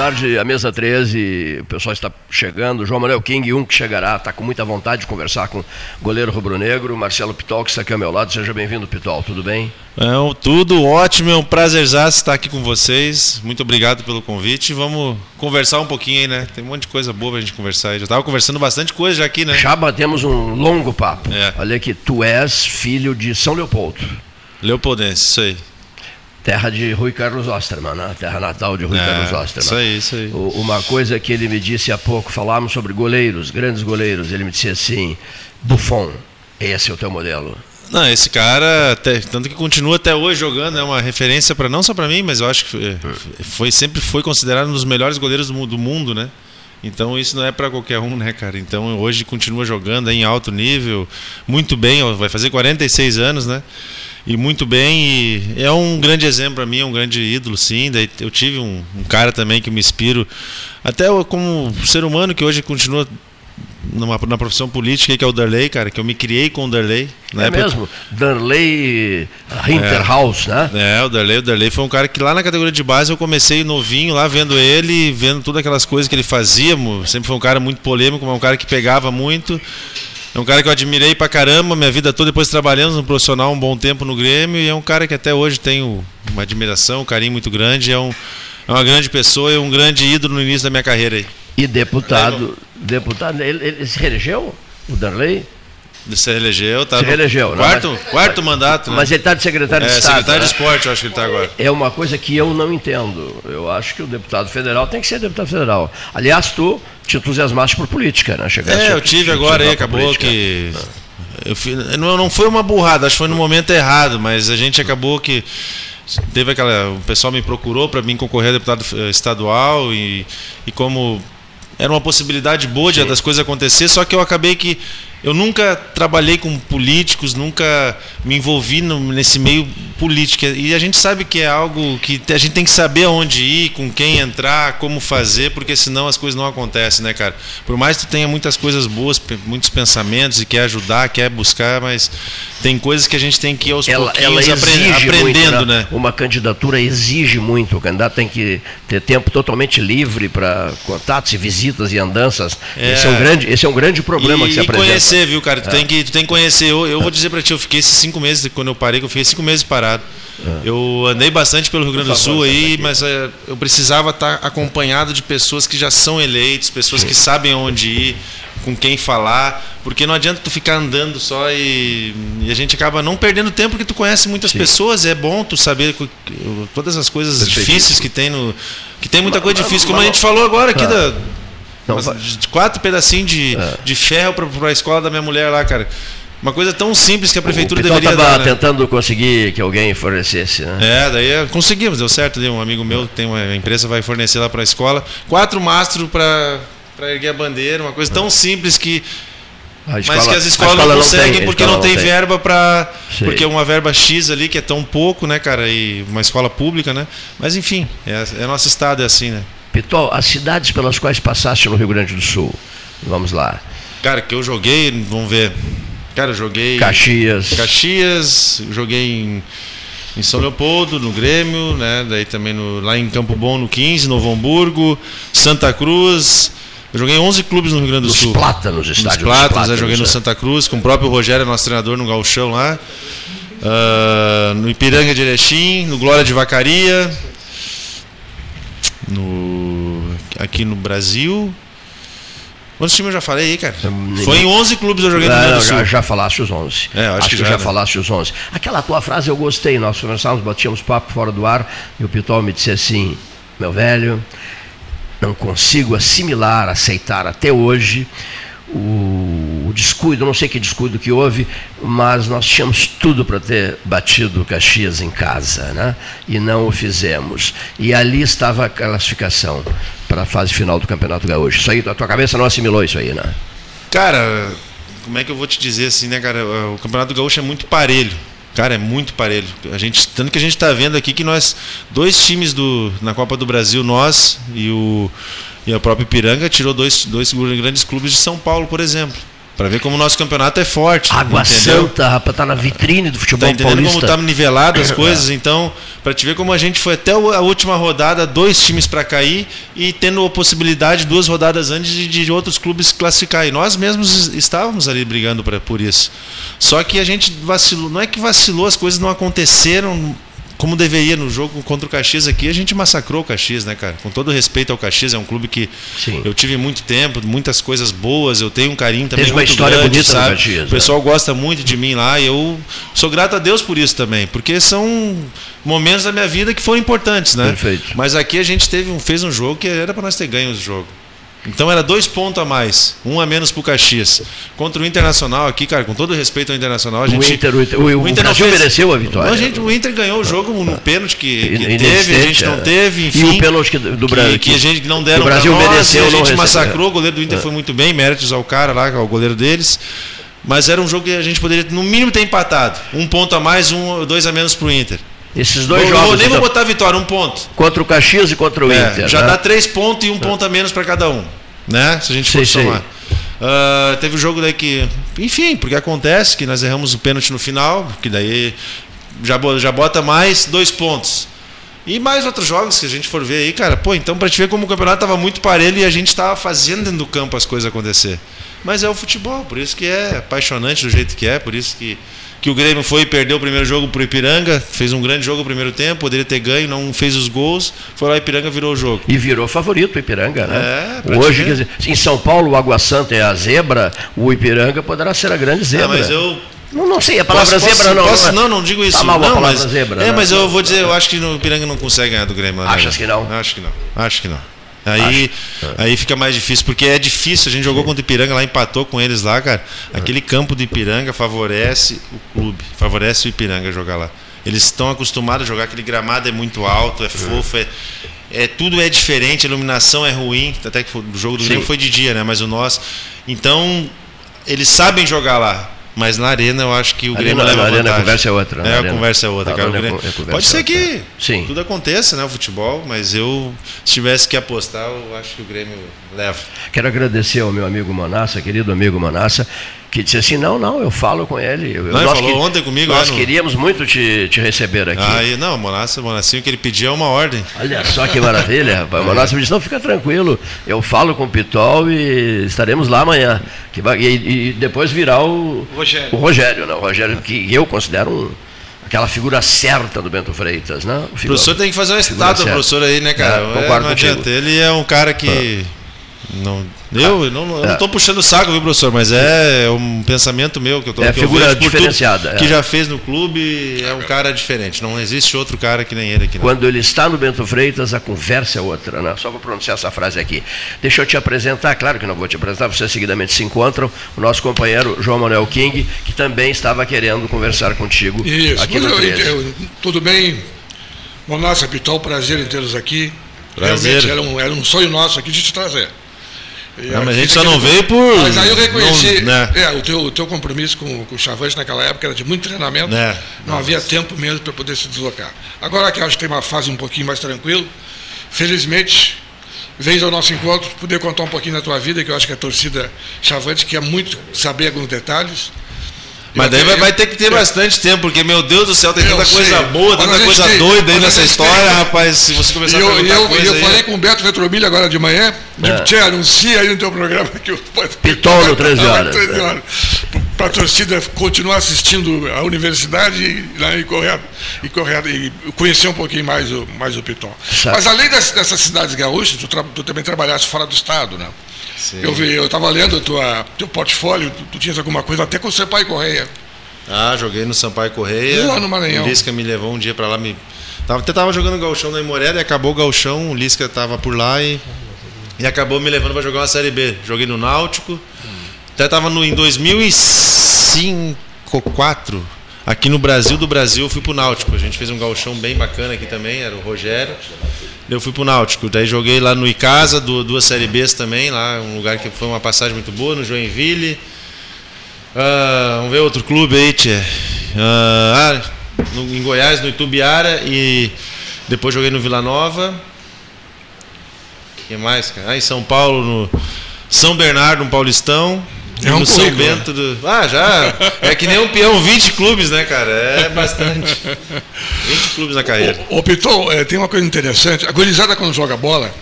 tarde, a mesa 13, o pessoal está chegando. João Manuel King, um que chegará, está com muita vontade de conversar com o goleiro rubro-negro, Marcelo Pitol, que está aqui ao meu lado. Seja bem-vindo, Pitol, tudo bem? É, tudo ótimo, é um prazer estar aqui com vocês. Muito obrigado pelo convite. Vamos conversar um pouquinho aí, né? Tem um monte de coisa boa pra gente conversar aí. Já estava conversando bastante coisa já aqui, né? Já batemos um longo papo. É. Olha aqui, tu és filho de São Leopoldo. Leopoldense, isso aí. Terra de Rui Carlos Osterman, né? terra natal de Rui é, Carlos Osterman. Isso aí, isso aí. Uma coisa que ele me disse há pouco, falávamos sobre goleiros, grandes goleiros, ele me disse assim, Buffon, esse é o teu modelo. Não, esse cara, até, tanto que continua até hoje jogando, é uma referência para não só para mim, mas eu acho que foi sempre foi considerado um dos melhores goleiros do, do mundo, né? Então isso não é para qualquer um, né, cara? Então hoje continua jogando em alto nível, muito bem, vai fazer 46 anos, né? E muito bem. E é um grande exemplo para mim, é um grande ídolo, sim. Daí eu tive um, um, cara também que me inspiro, até como ser humano que hoje continua numa, na profissão política, que é o Darley, cara, que eu me criei com o Darley. é época... mesmo? Darley Hinterhaus, é, né? É, o Darley, o Darley foi um cara que lá na categoria de base eu comecei novinho lá vendo ele, vendo todas aquelas coisas que ele fazia. Sempre foi um cara muito polêmico, mas um cara que pegava muito. É um cara que eu admirei pra caramba, minha vida toda, depois trabalhando no profissional um bom tempo no Grêmio, e é um cara que até hoje tenho uma admiração, um carinho muito grande, é, um, é uma grande pessoa e um grande ídolo no início da minha carreira aí. E deputado, deputado, ele, ele se reelegeu, o Darley? Se reelegeu, tá? Se reelegeu, quarto, mas, quarto mandato, né? Mas ele está de secretário é, de Estado. secretário né? de esporte, eu acho que ele está agora. É uma coisa que eu não entendo. Eu acho que o deputado federal tem que ser deputado federal. Aliás, tu te entusiasmaste por política, né? Chegaste é, eu tive agora aí, acabou política. que. Eu, não, não foi uma burrada, acho que foi no momento errado, mas a gente acabou que teve aquela. O pessoal me procurou para mim concorrer a deputado eh, estadual e, e como era uma possibilidade boa de, das coisas acontecer, só que eu acabei que eu nunca trabalhei com políticos, nunca me envolvi no, nesse meio político. E a gente sabe que é algo que a gente tem que saber aonde ir, com quem entrar, como fazer, porque senão as coisas não acontecem, né, cara? Por mais que tu tenha muitas coisas boas, muitos pensamentos e quer ajudar, quer buscar, mas tem coisas que a gente tem que ir aos ela, pouquinhos ela apre aprendendo, muito, né? Uma candidatura exige muito, o candidato tem que ter tempo totalmente livre para contatos e visitas e andanças. É. Esse, é um grande, esse é um grande problema e, que se apresenta conhecer, viu, cara? Tu, é. tem, que, tu tem que conhecer. Eu, eu vou dizer pra ti, eu fiquei esses cinco meses, quando eu parei, que eu fiquei cinco meses parado. É. Eu andei bastante pelo Rio Grande do Sul aí, mas é, eu precisava estar acompanhado de pessoas que já são eleitos, pessoas que sabem onde ir, com quem falar, porque não adianta tu ficar andando só e, e a gente acaba não perdendo tempo porque tu conhece muitas Sim. pessoas, é bom tu saber todas as coisas difíceis que tem no que tem muita coisa difícil, como a gente falou agora aqui da então, quatro pedacinhos de, é. de ferro para a escola da minha mulher lá, cara. Uma coisa tão simples que a prefeitura o deveria dar. Né? tentando conseguir que alguém fornecesse, né? É, daí é, conseguimos, deu certo. Ali, um amigo meu tem uma empresa vai fornecer lá para a escola quatro mastros para erguer a bandeira, uma coisa tão simples que Escola, mas que as escolas não conseguem tem, porque não tem, tem, verba para porque é uma verba X ali que é tão pouco, né, cara, e uma escola pública, né? Mas enfim, é, é nosso estado é assim, né? Pitol, as cidades pelas quais passaste no Rio Grande do Sul. Vamos lá. Cara, que eu joguei, vamos ver. Cara, eu joguei. Caxias. Caxias, joguei em, em São Leopoldo, no Grêmio, né? Daí também no, lá em Campo Bom, no 15, Novo Hamburgo, Santa Cruz. Eu joguei 11 clubes no Rio Grande do Sul. Plátanos, estádio Nos Plátanos, Plátanos, eu joguei no é. Santa Cruz, com o próprio Rogério, nosso treinador, no Galchão lá. Uh, no Ipiranga de Erechim, no Glória de Vacaria, no, aqui no Brasil. Quantos times eu já falei aí, cara? Foi em 11 clubes eu joguei no Rio Já, já falaste os 11. É, acho, acho que, que já, já né? falaste os 11. Aquela tua frase eu gostei. Nós conversávamos, batíamos papo fora do ar e o Pitol me disse assim: meu velho, não consigo assimilar, aceitar até hoje o, o, descuido, não sei que descuido que houve, mas nós tínhamos tudo para ter batido Caxias em casa, né? e não o fizemos. E ali estava a classificação para a fase final do Campeonato Gaúcho. Isso aí, a tua cabeça não assimilou isso aí, né? Cara, como é que eu vou te dizer assim, né, cara? O Campeonato Gaúcho é muito parelho. Cara, é muito parelho. A gente, tanto que a gente está vendo aqui que nós, dois times do, na Copa do Brasil, nós e o e a própria Ipiranga tirou dois, dois grandes clubes de São Paulo, por exemplo. Para ver como o nosso campeonato é forte. Água entendeu? Santa, rapaz, tá na vitrine do futebol tá entendendo paulista. como tá nivelado as coisas, então Para te ver como a gente foi até a última rodada, dois times para cair e tendo a possibilidade, duas rodadas antes, de, de outros clubes classificar. E nós mesmos estávamos ali brigando pra, por isso. Só que a gente vacilou, não é que vacilou, as coisas não aconteceram como deveria no jogo contra o Caxias aqui, a gente massacrou o Caxias, né, cara? Com todo respeito ao Caxias, é um clube que Sim. eu tive muito tempo, muitas coisas boas, eu tenho um carinho também Teve uma muito história grande, bonita sabe? Caxias, o pessoal né? gosta muito de mim lá e eu sou grato a Deus por isso também, porque são momentos da minha vida que foram importantes, né? Perfeito. Mas aqui a gente teve um, fez um jogo que era para nós ter ganho o jogo. Então era dois pontos a mais, um a menos pro Caxias. Contra o Internacional aqui, cara, com todo respeito ao Internacional, a gente. O Inter, o, Inter, o, o Inter Brasil fez, mereceu a vitória. A gente, o Inter ganhou o jogo no pênalti que, que teve, a gente não teve, enfim. E o pênalti do Brasil. Que, que, a gente não deram o Brasil nós, mereceu, a gente massacrou, o goleiro do Inter é. foi muito bem, méritos ao cara lá, ao goleiro deles. Mas era um jogo que a gente poderia, no mínimo, ter empatado. Um ponto a mais, um, dois a menos pro Inter. Esses dois vou, jogos. Nem então, vou botar vitória, um ponto. Contra o Caxias e contra o é, Inter. Já né? dá três pontos e um é. ponto a menos para cada um né? Se a gente for somar. Uh, teve o um jogo daí que, enfim, porque acontece que nós erramos o pênalti no final, que daí já, já bota mais dois pontos. E mais outros jogos que a gente for ver aí, cara, pô, então pra te ver como o campeonato tava muito parelho e a gente tava fazendo dentro do campo as coisas acontecer. Mas é o futebol, por isso que é apaixonante do jeito que é, por isso que que o Grêmio foi e perdeu o primeiro jogo para o Ipiranga, fez um grande jogo no primeiro tempo, poderia ter ganho, não fez os gols, foi lá e Ipiranga virou o jogo. E virou favorito o Ipiranga, né? É, Hoje, quer dizer, em São Paulo o Água Santa é a zebra, o Ipiranga poderá ser a grande zebra. mas eu não, não sei, a palavra posso, zebra não. Posso, não, não digo isso. Tá mal não, a palavra mas, zebra. É, né? mas eu vou dizer, eu acho que no Ipiranga não consegue ganhar do Grêmio. Achas que não? Acho que não. Acho que não. Aí, aí fica mais difícil, porque é difícil. A gente jogou contra o Ipiranga lá, empatou com eles lá, cara. Aquele campo do Ipiranga favorece o clube, favorece o Ipiranga jogar lá. Eles estão acostumados a jogar, aquele gramado é muito alto, é fofo, é, é tudo é diferente, a iluminação é ruim. Até que o jogo do Grêmio foi de dia, né? Mas o nosso. Então, eles sabem jogar lá. Mas na arena eu acho que o Grêmio leva na arena a conversa é outra. É, a conversa é outra. Cara, Grêmio... é Pode ser que Sim. tudo aconteça, né, o futebol, mas eu, se tivesse que apostar, eu acho que o Grêmio leva. Quero agradecer ao meu amigo Manassa, querido amigo Manassa, que disse assim, não, não, eu falo com ele. Eu, não, nós ele falou que, ontem comigo. Nós no... queríamos muito te, te receber aqui. Ah, e, não, Monassinho, o que ele pediu é uma ordem. Olha só que maravilha, rapaz. Monassa me disse, não, fica tranquilo, eu falo com o Pitol e estaremos lá amanhã. Que vai, e, e depois virá o Rogério. o Rogério, né? O Rogério, que eu considero um, aquela figura certa do Bento Freitas, né? O, figura, professor tem que fazer uma estátua, professor aí, né, cara? É, concordo é, não adianta, ele é um cara que... Ah não, eu, eu não estou é. puxando o saco, viu, professor? Mas é um pensamento meu que eu estou É figura diferenciada. Que é. já fez no clube, é um cara diferente. Não existe outro cara que nem ele aqui. Não. Quando ele está no Bento Freitas, a conversa é outra, né? Só vou pronunciar essa frase aqui. Deixa eu te apresentar, claro que não vou te apresentar, vocês seguidamente se encontram. O nosso companheiro João Manuel King, que também estava querendo conversar contigo Isso. aqui no eu, eu, Tudo bem? Monassa Pitol, prazer em tê-los aqui. Prazer. Realmente era um, era um sonho nosso aqui de te trazer. Não, mas a gente só não veio por. Mas aí eu reconheci. Não, né? É, o teu, o teu compromisso com, com o Chavante naquela época era de muito treinamento. É. Não havia tempo mesmo para poder se deslocar. Agora que acho que tem uma fase um pouquinho mais tranquila, felizmente, vens ao nosso encontro, poder contar um pouquinho da tua vida, que eu acho que a torcida Chavante quer muito saber alguns detalhes. Mas daí vai, vai, ter que ter bastante tempo, porque, meu Deus do céu, tem tanta sei. coisa boa, tanta coisa tem, doida aí nessa história, tem. rapaz. Se você começar e a perguntar eu, coisa eu aí... falei com o Beto Vetromilha agora de manhã, é. de, tia, anuncia aí no teu programa que o Pitol no 13 horas. 13 horas. Para a torcida continuar assistindo a universidade e, né, e, correr, e, correr, e conhecer um pouquinho mais o, mais o Pitol. Mas além das, dessas cidades gaúchas, tu, tu também trabalhaste fora do estado, né? Sim. Eu vi, eu estava lendo o teu portfólio, tu, tu tinhas alguma coisa até com o Sampaio Correia. Ah, joguei no Sampaio Correia. Lá no Maranhão. O Lisca me levou um dia para lá. Me... Tava, até tava jogando galchão na Imoreda e acabou o galchão. O Lisca tava por lá e, e acabou me levando para jogar uma Série B. Joguei no Náutico. Até tava no, em 2005, 2004. Aqui no Brasil do Brasil eu fui pro Náutico. A gente fez um galchão bem bacana aqui também, era o Rogério. Eu fui pro Náutico. Daí joguei lá no Icasa, duas Série Bs também, lá, um lugar que foi uma passagem muito boa, no Joinville. Uh, vamos ver outro clube aí, tia. Uh, no, em Goiás, no Itubiara e depois joguei no Vila Nova. que mais, cara? Ah, em São Paulo, no São Bernardo, no Paulistão. É um São Bento do... Ah, já. É que nem um peão, 20 clubes, né, cara? É bastante. 20 clubes na carreira. Ô, Piton, é, tem uma coisa interessante. A gorizada quando joga bola,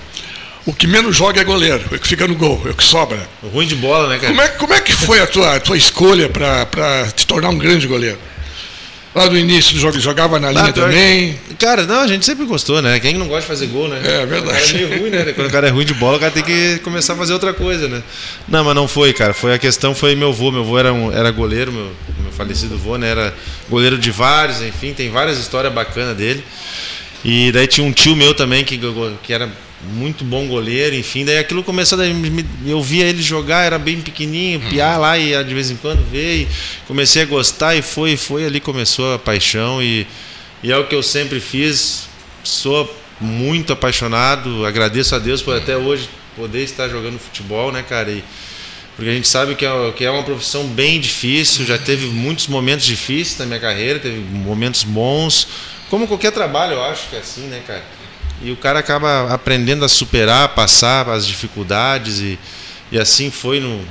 o que menos joga é goleiro, é o que fica no gol, é o que sobra. Ruim de bola, né, cara? Como é, como é que foi a tua, a tua escolha para te tornar um grande goleiro? Lá no início do jogo, jogava na linha também. Cara, não, a gente sempre gostou, né? Quem não gosta de fazer gol, né? É verdade. O cara é meio ruim, né? Quando o cara é ruim de bola, o cara tem que começar a fazer outra coisa, né? Não, mas não foi, cara. Foi a questão, foi meu avô. Meu avô era, um, era goleiro, meu, meu falecido avô, né? Era goleiro de vários, enfim, tem várias histórias bacanas dele. E daí tinha um tio meu também que, que era muito bom goleiro, enfim. Daí aquilo começou, daí eu via ele jogar, era bem pequenininho, piar lá e de vez em quando veio. Comecei a gostar e foi, foi ali começou a paixão e, e é o que eu sempre fiz. Sou muito apaixonado, agradeço a Deus por até hoje poder estar jogando futebol, né, cara? E, porque a gente sabe que é, que é uma profissão bem difícil, já teve muitos momentos difíceis na minha carreira, teve momentos bons, como qualquer trabalho, eu acho que é assim, né, cara? E o cara acaba aprendendo a superar, passar as dificuldades e, e assim foi no,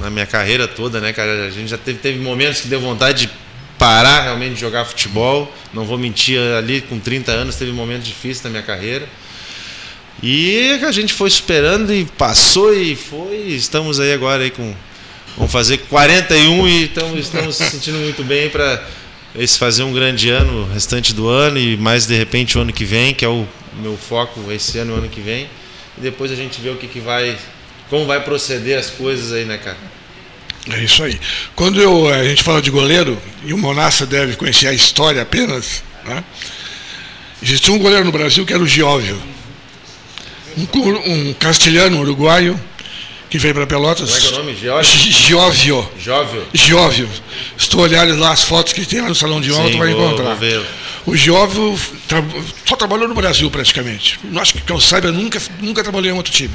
na minha carreira toda, né, cara? A gente já teve, teve momentos que deu vontade de parar realmente de jogar futebol. Não vou mentir, ali com 30 anos teve momentos difíceis na minha carreira. E a gente foi superando e passou e foi. Estamos aí agora aí com vamos fazer 41 e estamos, estamos se sentindo muito bem para esse fazer um grande ano, o restante do ano e mais de repente o ano que vem, que é o meu foco esse ano e o ano que vem. E depois a gente vê o que, que vai, como vai proceder as coisas aí, né, cara? É isso aí. Quando eu, a gente fala de goleiro, e o Monassa deve conhecer a história apenas, né? existia um goleiro no Brasil que era o Gióvio. Um, um castelhano uruguaio que veio para Pelotas. Como é que é o nome? Gióvio. Gióvio. Gióvio. Estou olhando lá as fotos que tem lá no Salão de Honra, tu vai vou, encontrar. Vou o Gióvio tra só trabalhou no Brasil praticamente. Acho que, que eu saiba, nunca, nunca trabalhei em outro time.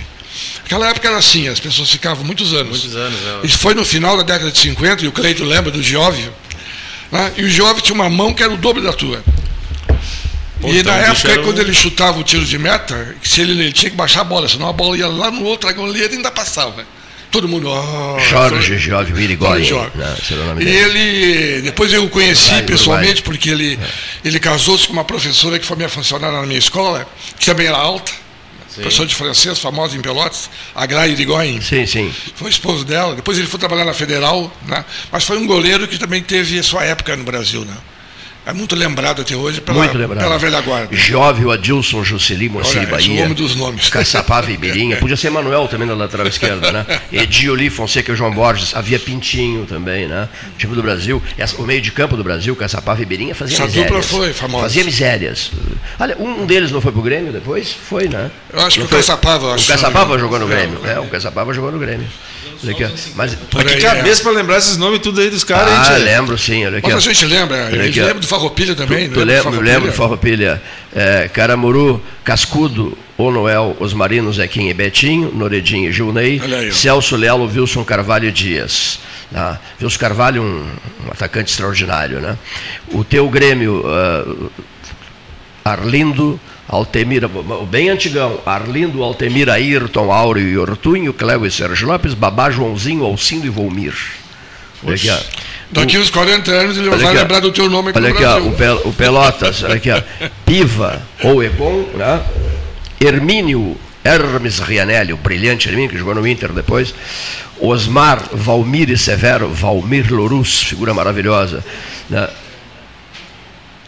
Aquela época era assim, as pessoas ficavam muitos anos. Muitos anos, é. Isso foi no final da década de 50, e o Cleito lembra do Gióvio. Né? E o Gióvio tinha uma mão que era o dobro da tua. Pô, e então, na época, quando ele chutava o tiro de meta, se ele, ele, tinha que baixar a bola, senão a bola ia lá no outro goleiro e ainda passava. Todo mundo. Oh, Jorge Jorge Virigoi. Né? E ele. Depois eu o conheci Uruguai, pessoalmente, Uruguai. porque ele, é. ele casou-se com uma professora que foi minha funcionária na minha escola, que também era alta. Sim. Professora de francês, famosa em Pelotas, a Graia Irigoyen. Sim, sim. Foi esposo dela. Depois ele foi trabalhar na Federal, né? mas foi um goleiro que também teve a sua época no Brasil. Né? É muito lembrado até hoje pela, muito lembrado. pela velha guarda. Jóvio, Adilson, Juscelino, Moacir Bahia. o nome dos nomes. Caçapava e Birinha. Podia ser Manuel também na lateral esquerda, né? Edioli, Fonseca e João Borges. Havia Pintinho também, né? O time do Brasil. O meio de campo do Brasil, Caçapava e Birinha, fazia Essa misérias. dupla foi famosa. Fazia misérias. Olha, um deles não foi pro Grêmio depois? Foi, né? Eu acho não que o Caçapava. O Caçapava jogou no Grêmio. É, o Caçapava jogou no Grêmio. Aqui, mas, Por que cabeça é. para lembrar esses nomes tudo aí dos caras, Ah, lembro sim. Olha aqui, mas a gente lembra. A gente lembra do Farroupilha também. Tu, tu lembra, do lembro do Farroupilha. É, Caramuru, Cascudo, Onoel, Osmarino, Zequinha e Betinho, Noredinho e Gilney, Celso Lelo, Wilson Carvalho e Dias. Tá? Wilson Carvalho, um, um, atacante extraordinário. Né? O teu Grêmio, uh, Arlindo, Altemira, bem antigão, Arlindo, Altemira, Ayrton, Áureo e Ortunho, Cléo e Sérgio Lopes, Babá, Joãozinho, Alcindo e Volmir. Aqui, Daqui uns 40 anos ele vai lembrar do teu nome aqui olha aqui, ó, o, Pel, o, Pelotas, olha aqui, ó, Piva, ou Econ, né? Hermínio Hermes Rianelli, o brilhante Hermínio, que jogou no Inter depois, Osmar, Valmir e Severo, Valmir Lorus, figura maravilhosa, né?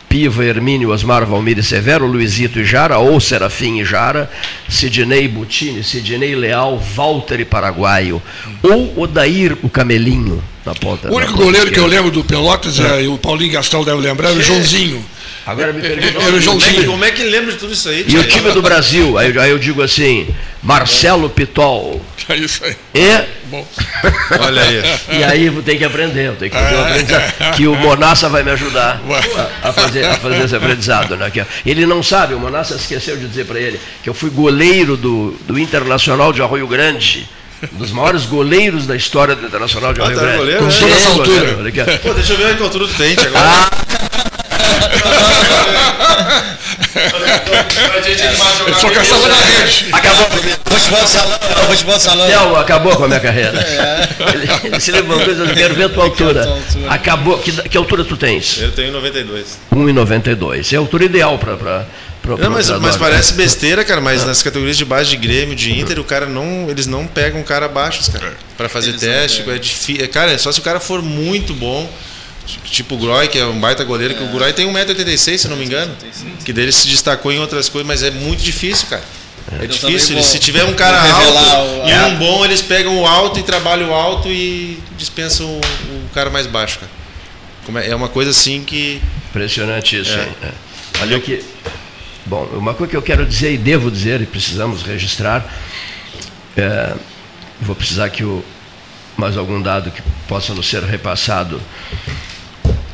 Piva, Hermínio, Osmar, Valmir e Severo, Luizito e Jara, ou Serafim e Jara, Sidney Butini, Sidney Leal, Walter e Paraguaio, ou Odair, o Camelinho, na ponta. O único goleiro que eu lembro do Pelotas, é. É, o Paulinho Gastão deve lembrar, é o Joãozinho. Agora me pergunta. Era o Joãozinho. Como é que lembra de tudo isso aí? E o time do Brasil, aí, aí eu digo assim, Marcelo Pitol. É isso aí. E. Bom. Olha aí. E aí eu tenho que aprender, eu tenho que fazer um aprendizado. Que o Monassa vai me ajudar a, a, fazer, a fazer esse aprendizado. Né? Ele não sabe, o Monassa esqueceu de dizer para ele que eu fui goleiro do, do Internacional de Arroio Grande um dos maiores goleiros da história do Internacional de ah, Arroio tá Grande. Goleiro, Com toda essa altura. Pô, deixa eu ver que altura tu tem agora. Ah. Eu só caçava na rede. Acabou futebol salão, futebol salão. Não, acabou com a minha carreira. É. Ele, se levantou e disse, eu quero ver a tua altura. Acabou. Que, que altura tu tens? Eu tenho 92. 1,92. É a altura ideal para não, mas, mas, parece besteira, cara, mas nas categorias de base de Grêmio, de Inter, o cara não. Eles não pegam um cara abaixo, cara. Pra fazer eles teste. É difícil. Cara, é só se o cara for muito bom. Tipo o Groy, que é um baita goleiro, é. que o Groy tem 1,86m, se não me engano. Que dele se destacou em outras coisas, mas é muito difícil, cara. É difícil. se tiver um cara alto e um bom, eles pegam o alto e trabalham o alto e dispensam o, o cara mais baixo, cara. É, é uma coisa assim que. Impressionante isso, é. hein? É. Olha aqui. Bom, uma coisa que eu quero dizer e devo dizer, e precisamos registrar, é, vou precisar que o, mais algum dado que possa nos ser repassado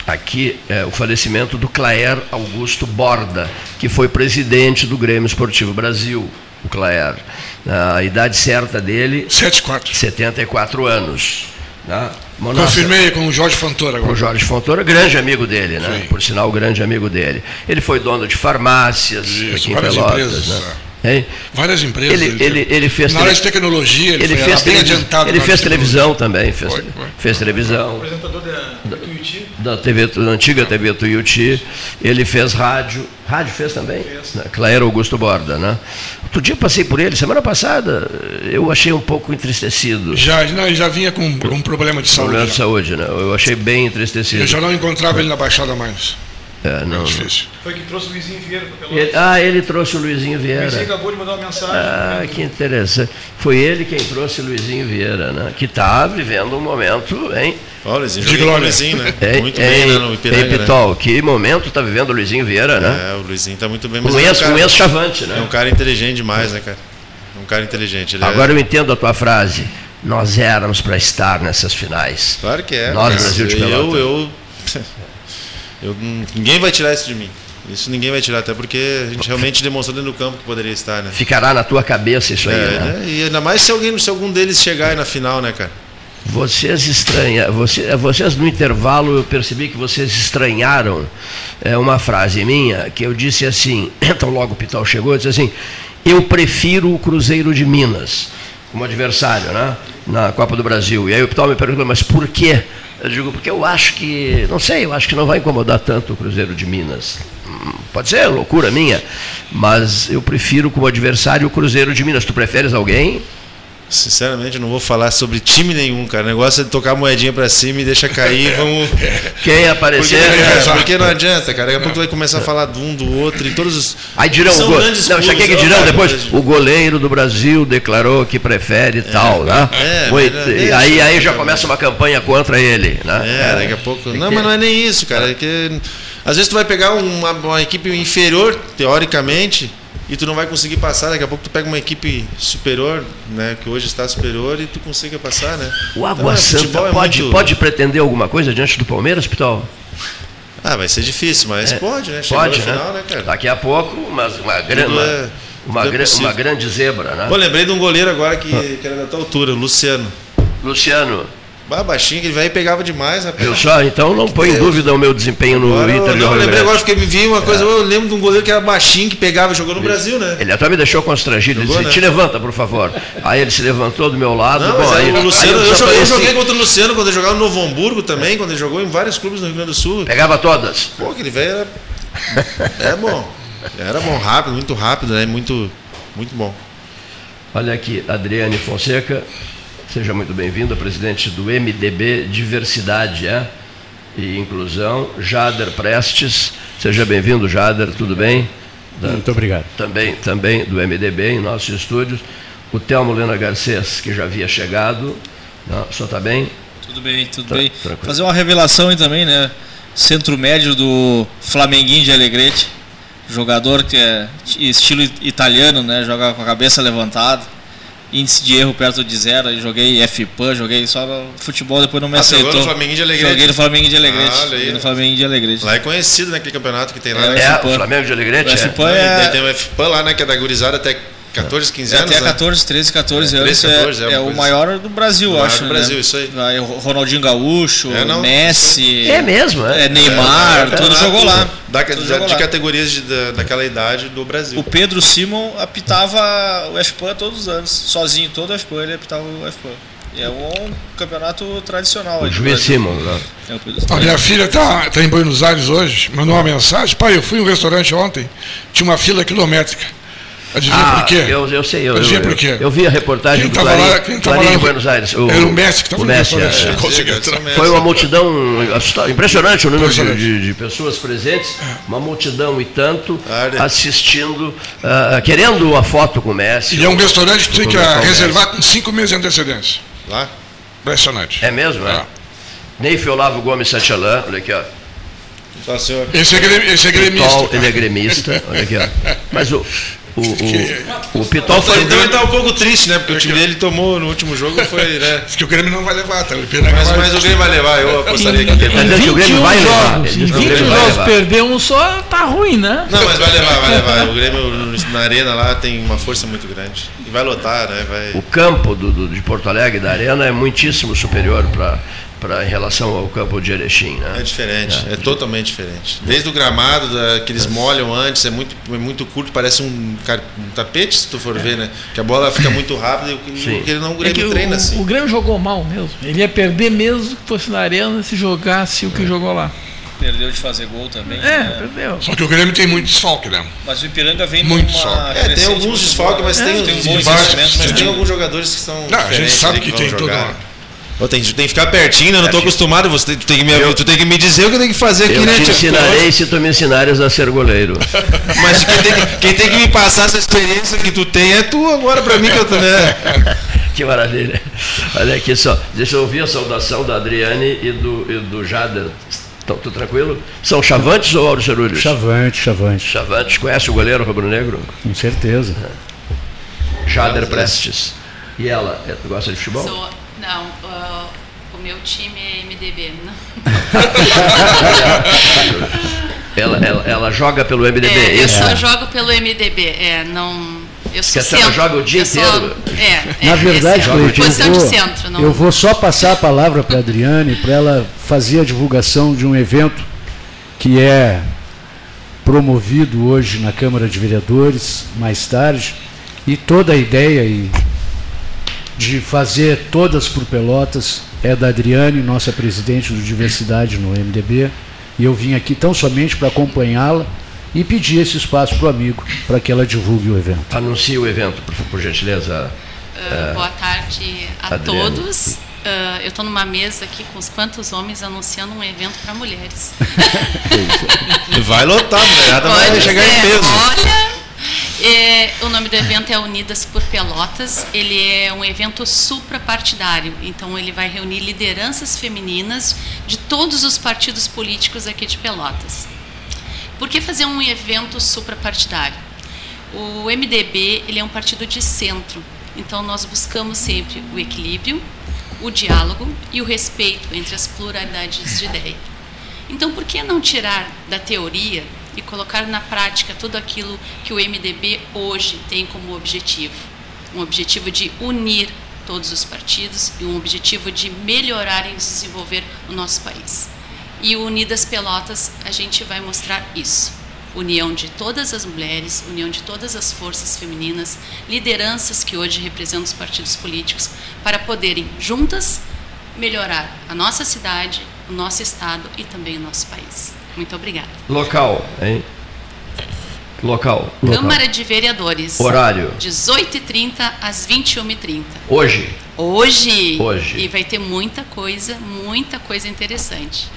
aqui, é o falecimento do Claer Augusto Borda, que foi presidente do Grêmio Esportivo Brasil, o Claer. A idade certa dele... 74. 74 anos. Né? Confirmei com o Jorge Fontoura agora. Com o Jorge Fontoura, grande amigo dele, né? Sim. Por sinal, grande amigo dele. Ele foi dono de farmácias Isso, aqui em Pelotas. Empresas, né? É. Várias empresas. Ele, ele, ele fez Na área de tecnologia, ele, ele fez bem adiantado. Ele fez televisão também, fez, foi, foi. fez televisão. Apresentador da, Tuiuti. Da, TV, da antiga TV Tuiuti. Ele fez rádio. Rádio fez também? Fez. Né? Claire Augusto Borda, né? Outro dia eu passei por ele, semana passada, eu achei um pouco entristecido. Já, não, já vinha com um problema de saúde. Problema de saúde, né? Eu achei bem entristecido. Eu já não encontrava ele na Baixada mais. É, não, é difícil. Foi que trouxe o Luizinho Vieira para ele, Ah, ele trouxe o Luizinho Vieira. O Luizinho acabou de mandar uma mensagem. Ah, né? que interessante. Foi ele quem trouxe o Luizinho Vieira, né? Que está vivendo um momento, hein? Olha, Luizinho, de glória. Luizinho, né? É, muito é, bem né, no Ipiranga, né? Pitol, né? que momento está vivendo o Luizinho Vieira, né? É, o Luizinho está muito bem. Mas um ex, é um, chavante, né? É um cara inteligente demais, né, cara? É um cara inteligente. Ele Agora é... eu entendo a tua frase. Nós éramos para estar nessas finais. Claro que é. Nós, Brasil de Pelotas. Eu, eu eu, ninguém vai tirar isso de mim. Isso ninguém vai tirar, até porque a gente realmente demonstrou dentro do campo que poderia estar, né? Ficará na tua cabeça isso aí, é, né? né? E ainda mais se alguém, se algum deles chegar aí na final, né, cara? Vocês estranham, você, vocês no intervalo eu percebi que vocês estranharam é, uma frase minha que eu disse assim, então logo o Pital chegou, eu disse assim, eu prefiro o Cruzeiro de Minas como adversário, né? Na Copa do Brasil. E aí o Pital me perguntou, mas por quê? Eu digo, porque eu acho que, não sei, eu acho que não vai incomodar tanto o Cruzeiro de Minas. Hum, pode ser loucura minha, mas eu prefiro como adversário o Cruzeiro de Minas. Tu preferes alguém? Sinceramente, não vou falar sobre time nenhum, cara. O negócio é de tocar a moedinha pra cima e deixar cair. Vamos. Quem aparecer. Porque, é, porque não adianta, cara. Daqui a pouco vai começar a falar de um, do outro e todos os. Aí dirão, São go... Não, já que dirão depois. O goleiro do Brasil declarou que prefere é, tal, né? É, Foi, deixa, aí, aí já começa uma campanha contra ele, né? É, daqui a pouco. Não, mas não é nem isso, cara. É que, às vezes tu vai pegar uma, uma equipe inferior, teoricamente e tu não vai conseguir passar, daqui a pouco tu pega uma equipe superior, né, que hoje está superior e tu consiga passar, né? O Água então, Santa é pode, muito... pode pretender alguma coisa diante do Palmeiras, Pitol? Ah, vai ser difícil, mas é, pode, né? Chegou pode, né? Final, né, cara? Daqui a pouco, uma, uma, grama, é, uma, é uma grande zebra, né? Pô, lembrei de um goleiro agora que, que era da tua altura, o Luciano. Luciano. Bah, baixinho, que ele vai e pegava demais, rapaz. Eu só, então não põe em dúvida o meu desempenho no agora, Inter. Não, eu lembrei agora porque me vi uma coisa, é. eu lembro de um goleiro que era baixinho, que pegava e jogou no Brasil, né? Ele até me deixou constrangido, ele disse, né? te levanta, por favor. Aí ele se levantou do meu lado. Não, bom, aí, o Luciano, aí eu, joguei, eu, joguei, contra o Luciano quando ele jogava no Novo Hamburgo também, quando ele jogou em vários clubes no Rio Grande do Sul. Pegava todas. Pô, aquele velho era. É bom. Era bom, rápido, muito rápido, né? Muito, muito bom. Olha aqui, Adriane Fonseca, Seja muito bem-vindo, presidente do MDB Diversidade é? e Inclusão, Jader Prestes. Seja bem-vindo, Jader, tudo bem? Da, muito obrigado. Também, também do MDB em nossos estúdios. O Telmo Lena Garcês, que já havia chegado. Não, o senhor está bem? Tudo bem, tudo tá, bem. Tranquilo. Fazer uma revelação aí também, né? Centro médio do Flamenguinho de Alegrete. Jogador que é estilo italiano, né? Joga com a cabeça levantada índice de erro perto de zero. Joguei FPAN, joguei só no futebol, depois não me ah, aceitou. Jogou no Flamengo de Alegrete? Joguei no Flamengo de Alegrete. Ah, joguei no Flamengo de Alegrete. Lá é conhecido naquele campeonato que tem lá. É, né? é o Flamengo de Alegrete? O FPAN é... Tem, tem o FPAN lá, né, que é da gurizada até 14, 15 anos? Até 14, 13, 14 é, 13, anos 14, é, é, é o maior do Brasil, o acho. do Brasil, né? isso aí. Ronaldinho Gaúcho, é, não, Messi. É mesmo, é. Neymar, é, tudo jogou lá. Da, tudo jogou de lá. categorias de, da, daquela idade do Brasil. O Pedro Simon apitava o FPAN todos os anos, sozinho, todo o FPAN ele apitava o FPAN. É um campeonato tradicional. O juiz Simon. Né? É a minha filha está tá em Buenos Aires hoje, mandou uma mensagem. Pai, eu fui em um restaurante ontem, tinha uma fila quilométrica. Adivinha ah, por quê? Eu, eu sei, eu, Adivinha eu, por quê? Eu, vi a reportagem quem do Clarim, lá, quem Clarim lá em Buenos Aires. O, era o Messi que estava no Messi, é, é, Foi uma multidão impressionante o número de, de, de, pessoas presentes, uma multidão e tanto assistindo, uh, querendo a foto com o Messi. E é um restaurante que tem que reservar com cinco meses de antecedência. Lá? Impressionante. É mesmo, é? é. Neif Olavo Gomes Sanchalan, olha aqui, ó. Tá, senhor. Esse é, gremista. Esse é gremista. Ele é gremista, olha aqui, ó. Mas o, o, o, o Pitol foi. Então ele tá um pouco triste, né? Porque o time dele tomou no último jogo foi, né? Diz que o Grêmio não vai levar, tá? O mas, mas o Grêmio vai levar, eu apostaria que ele vai levar. O Grêmio vai levar. Jogos, em 20 jogos, perder um só tá ruim, né? Não, mas vai levar, vai levar. O Grêmio na arena lá tem uma força muito grande. E vai lotar, né? Vai... O campo do, do, de Porto Alegre, da arena, é muitíssimo superior para pra, em relação ao campo de Erechim. Né? É diferente, é, é totalmente diferente. Desde o gramado da, que eles molham antes, é muito, é muito curto, parece um, um tapete, se tu for ver, né? Que a bola fica muito rápida e ele não o é Grêmio é treina o, assim. O Grêmio jogou mal mesmo. Ele ia perder mesmo que fosse na arena se jogasse o que é. jogou lá. Perdeu de fazer gol também. É, né? perdeu. Só que o Grêmio tem muito desfalque, né? Mas o Ipiranga vem muito numa é, tem alguns desfalques, mas tem, tem, tem, mas tem alguns jogadores que são. Não, a gente sabe que, que tem jogar. todo. Eu tenho, tem que ficar pertinho, né? eu não estou acostumado. Você tem, que me, eu, tu tem que me dizer o que eu tenho que fazer aqui, eu né? Eu te ensinarei se tu me ensinares a ser goleiro. Mas quem tem, quem tem, que me passar essa experiência que tu tem é tu agora para mim que eu tô, né? que maravilha. Olha aqui só, deixa eu ouvir a saudação da Adriane e do, e do Jader. Estão tudo tranquilo? São Chavantes ou Auro Cerúleos? Chavante, Chavante. Chavantes, conhece o goleiro rubro-negro? Com certeza. Jader Prestes. E ela, tu gosta de futebol? Sou não, uh, meu time é MDB. Não. ela, ela, ela, joga pelo MDB, é, Eu só jogo pelo MDB, é, não... Eu sou centro, joga o dia inteiro? Sou, é, é, Na verdade, é, Cleiton, eu, vou, centro, não... eu vou só passar a palavra para a Adriane, para ela fazer a divulgação de um evento que é promovido hoje na Câmara de Vereadores, mais tarde, e toda a ideia e de fazer todas por Pelotas é da Adriane, nossa presidente do Diversidade no MDB, e eu vim aqui tão somente para acompanhá-la e pedir esse espaço para o amigo, para que ela divulgue o evento. Anuncie o evento, por, por gentileza. Uh, boa tarde a Adriane. todos. Uh, eu estou numa mesa aqui com os quantos homens anunciando um evento para mulheres. vai lotar, mulherada vai chegar em peso. Olha, é, o nome do evento é Unidas por Pelotas. Ele é um evento suprapartidário, então ele vai reunir lideranças femininas de todos os partidos políticos aqui de Pelotas. Por que fazer um evento suprapartidário? O MDB ele é um partido de centro, então nós buscamos sempre o equilíbrio, o diálogo e o respeito entre as pluralidades de ideia. Então, por que não tirar da teoria e colocar na prática tudo aquilo que o MDB hoje tem como objetivo. Um objetivo de unir todos os partidos e um objetivo de melhorar e desenvolver o nosso país. E Unidas Pelotas, a gente vai mostrar isso. União de todas as mulheres, união de todas as forças femininas, lideranças que hoje representam os partidos políticos, para poderem juntas melhorar a nossa cidade, o nosso estado e também o nosso país. Muito obrigada. Local, hein? Local. Câmara local. de Vereadores. Horário. 18h30 às 21h30. Hoje. Hoje. Hoje. E vai ter muita coisa, muita coisa interessante.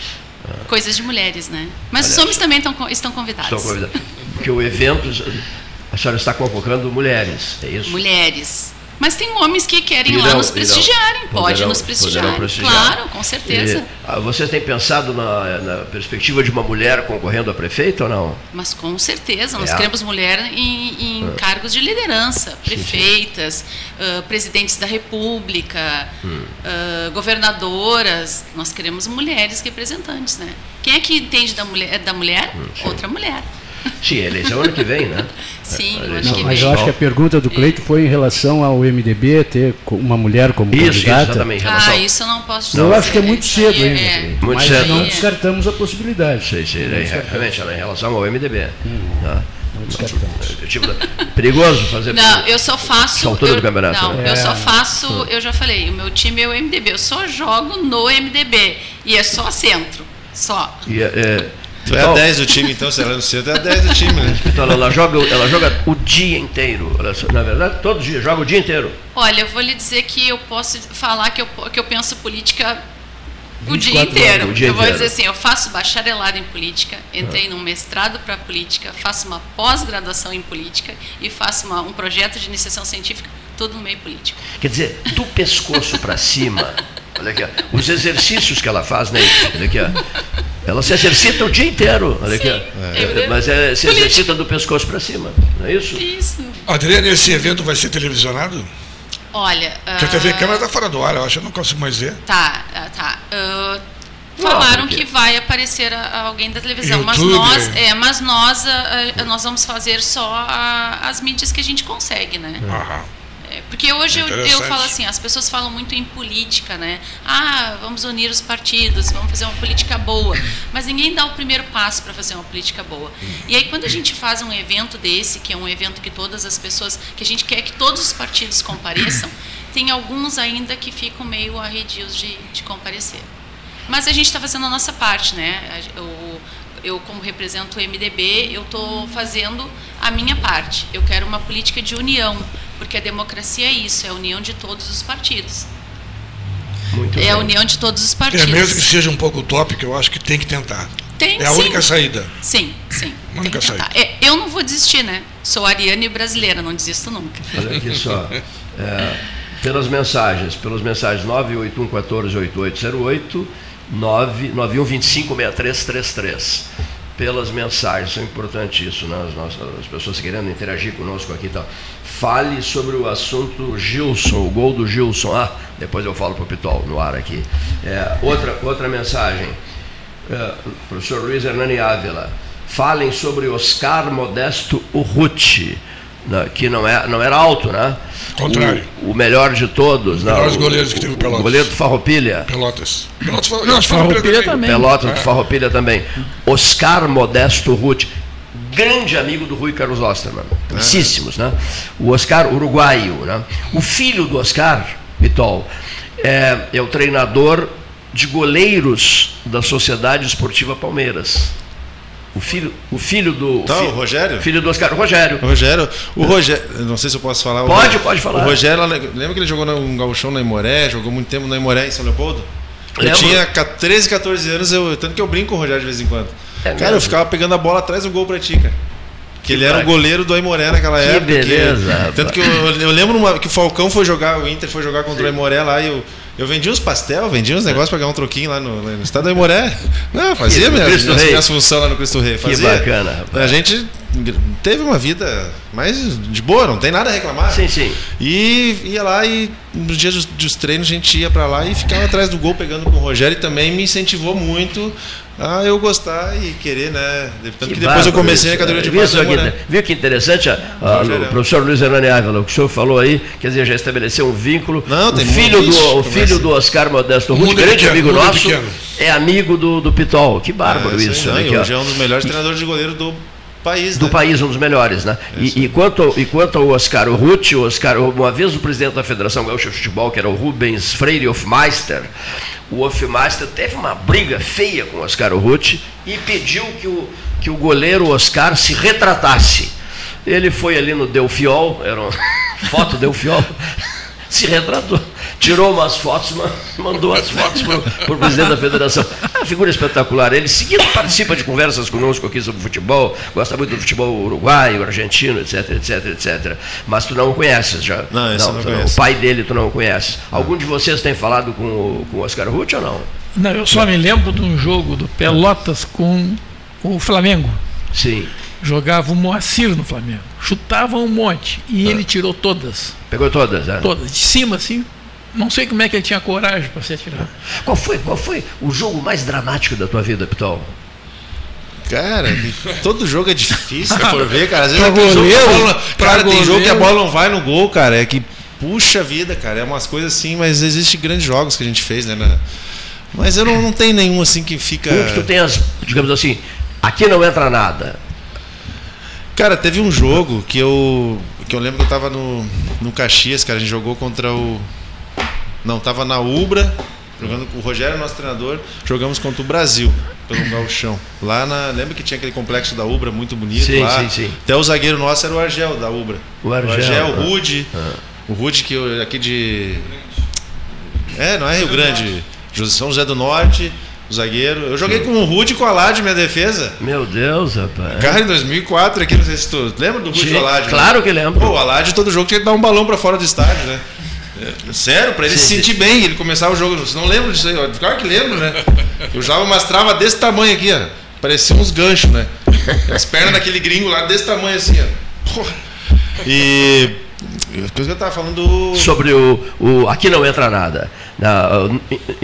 Ah. Coisas de mulheres, né? Mas Aliás, os homens também estão, estão convidados. Estão convidados. Porque o evento, a senhora está convocando mulheres, é isso? Mulheres. Mas tem homens que querem irão, lá nos prestigiarem, irão, pode poderão, nos prestigiar. prestigiar. Claro, com certeza. E, ah, vocês têm pensado na, na, perspectiva de uma mulher concorrendo a prefeito ou não? Mas com certeza, nós é. queremos mulher em, em ah. cargos de liderança, prefeitas, sim, sim. Uh, presidentes da república, hum. uh, governadoras, nós queremos mulheres representantes, né? Quem é que entende da mulher? Da mulher? Hum, Outra mulher. Sim, a eleição é ano que vem, né? Sim, é, Não, mas eu acho que a pergunta do Cleito foi em relação ao MDB ter uma mulher como isso, candidata. Isso, exatamente. Ah, isso eu não posso dizer. Eu acho que é muito cedo ainda. É. Muito mas cedo. não descartamos a possibilidade. Sim, sim, realmente, em relação ao MDB. Hum. Tá? Tipo, perigoso fazer Não, eu só faço. Altura eu, do campeonato. Não, né? eu só é. faço, eu já falei, o meu time é o MDB. Eu só jogo no MDB. E é só centro. Só. E, é, é Tu é a 10 do time, então, se ela não tu é a 10 do time, né? Então ela joga, ela joga o dia inteiro. Ela, na verdade, todo dia, joga o dia inteiro. Olha, eu vou lhe dizer que eu posso falar que eu, que eu penso política o dia inteiro. O dia eu vou dizer assim, eu faço bacharelado em política, entrei ah. num mestrado para política, faço uma pós-graduação em política e faço uma, um projeto de iniciação científica, todo no meio político. Quer dizer, do pescoço para cima, olha aqui, os exercícios que ela faz, né? Olha aqui, ela se exercita o dia inteiro, olha aqui. É. Mas é, se exercita do pescoço para cima, não é isso? Isso. Adriana, esse evento vai ser televisionado? Olha. Porque a TV Câmara está fora do ar, eu acho, eu não consigo mais ver. Tá, ah, tá. Uh, falaram não, que vai aparecer alguém da televisão, YouTube, mas nós, é, mas nós, uh, nós vamos fazer só as mídias que a gente consegue, né? Aham. É, porque hoje eu, eu falo assim, as pessoas falam muito em política, né? Ah, vamos unir os partidos, vamos fazer uma política boa. Mas ninguém dá o primeiro passo para fazer uma política boa. E aí quando a gente faz um evento desse, que é um evento que todas as pessoas, que a gente quer que todos os partidos compareçam, tem alguns ainda que ficam meio arredios de, de comparecer. Mas a gente está fazendo a nossa parte, né? O, eu como represento o MDB, eu estou fazendo a minha parte. Eu quero uma política de união, porque a democracia é isso, é a união de todos os partidos. Muito é bem. a união de todos os partidos. É mesmo que seja um pouco utópico, eu acho que tem que tentar. Tem, é a sim. única saída. Sim, sim. A única saída. É, eu não vou desistir, né? Sou ariane brasileira, não desisto nunca. Olha aqui só. É, pelas mensagens, pelas mensagens 981 14 8808 991256333 pelas mensagens, isso é importante isso, né? as, nossas, as pessoas querendo interagir conosco aqui e tal. Fale sobre o assunto Gilson, o gol do Gilson. Ah, depois eu falo para o Pitol no ar aqui. É, outra, outra mensagem, é, professor Luiz Hernani Ávila. Falem sobre Oscar Modesto Urruti que não, é, não era alto, né? Contrário. O, o melhor de todos. Né? Os goleiros que teve o Pelotas. O goleiro do Farroupilha. Pelotas. Pelotas, não, Farroupilha também. Pelotas é. do Farroupilha também. Oscar Modesto Ruth, grande amigo do Rui Carlos Osterman. Conhecíssimos, é. né? O Oscar uruguaio, né? O filho do Oscar, Vitol, é, é o treinador de goleiros da Sociedade Esportiva Palmeiras. O filho, o filho do. Então, filho, o Rogério? Filho do Oscar, o Rogério. O Rogério. O Rogério. Não sei se eu posso falar. Pode, o, pode falar. O Rogério, lembra que ele jogou no Gauchão na Imoré? Jogou muito tempo na Imoré em São Leopoldo? Eu tinha 13, 14 anos, eu, tanto que eu brinco com o Rogério de vez em quando. É cara, eu ficava pegando a bola atrás do gol pra ti, cara. Que ele era o goleiro do Aimoré naquela que época. Beleza. Que, tanto que eu, eu lembro uma, que o Falcão foi jogar, o Inter foi jogar contra Sim. o Aimoré lá e eu eu vendia uns pastel, vendia uns negócios para ganhar um troquinho lá no, no estado da Imoré. Não, fazia minha, minhas, minhas funções lá no Cristo Rei. Fazia. Que bacana, rapaz. A gente teve uma vida mais de boa, não tem nada a reclamar. Sim, sim. E ia lá e nos dias dos, dos treinos a gente ia para lá e ficava atrás do gol pegando com o Rogério e também me incentivou muito a eu gostar e querer, né? Tanto que, que depois eu comecei isso. a categoria de base. Viu, né? viu que interessante? A, a, o professor Luiz Hernani Ávila, o que o senhor falou aí, quer dizer, já estabeleceu um vínculo. Não, tem o filho do O filho do Oscar Modesto Ruth, grande pequeno, amigo nosso, pequeno. é amigo do, do Pitol. Que bárbaro é, isso. Né? Hoje é um dos melhores treinadores de goleiro do país. Do né? país, um dos melhores, né? É e, e, quanto, e quanto ao Oscar Ruth, o Oscar, uma vez o presidente da Federação Gaúcha de Futebol, que era o Rubens Freire Hofmeister, o Hofmeister teve uma briga feia com o Oscar Ruth e pediu que o, que o goleiro Oscar se retratasse. Ele foi ali no Delfiol, era uma foto Delfiol, se retratou tirou umas fotos, mandou as fotos para o presidente da federação. É uma figura espetacular. Ele seguindo participa de conversas conosco aqui sobre futebol, gosta muito do futebol uruguaio, argentino, etc, etc, etc. Mas tu não o conheces já. Não, não, não, não O pai dele tu não o conheces. Algum de vocês tem falado com o, com o Oscar Ruth ou não? Não, eu só me lembro de um jogo do Pelotas com o Flamengo. Sim. Jogava o Moacir no Flamengo. Chutava um monte. E ah. ele tirou todas. Pegou todas, é? Todas. De cima, assim, não sei como é que ele tinha coragem para se atirar. Qual foi, qual foi o jogo mais dramático da tua vida, Pitol? Cara, todo jogo é difícil, se for ver, cara. Às vezes pra goleiro, bola, cara, tem jogo que a bola não vai no gol, cara. É que puxa vida, cara. É umas coisas assim, mas existem grandes jogos que a gente fez, né? Na... Mas eu não, não tenho nenhum assim que fica. Um que tu tenhas, digamos assim, aqui não entra nada. Cara, teve um jogo que eu. Que eu lembro que eu tava no, no Caxias, cara. A gente jogou contra o. Não, tava na Ubra, jogando com o Rogério, nosso treinador. Jogamos contra o Brasil, pelo Galchão. Lá na. Lembra que tinha aquele complexo da Ubra muito bonito? Sim, lá. sim, sim. Até o zagueiro nosso era o Argel da Ubra. O Argel. O Argel, o Rude. Ah. O Rude que eu, aqui de. É, não é Rio Grande. São José do Norte, o zagueiro. Eu joguei com o Rude e com o Alad, minha defesa. Meu Deus, rapaz. Cara, em 2004, aqui, não sei se tu lembra do Rude e o Alad? Né? Claro né? que lembro. Pô, o Alad, todo jogo tinha que dar um balão para fora do estádio, né? É, sério, para ele sim, se sentir sim. bem, ele começar o jogo. Você não lembra disso aí? Claro que lembro, né? Eu usava umas travas desse tamanho aqui, ó. Parecia uns ganchos, né? As pernas daquele gringo lá desse tamanho assim, ó. Porra. E depois eu estava falando sobre o, o aqui não entra nada. Na,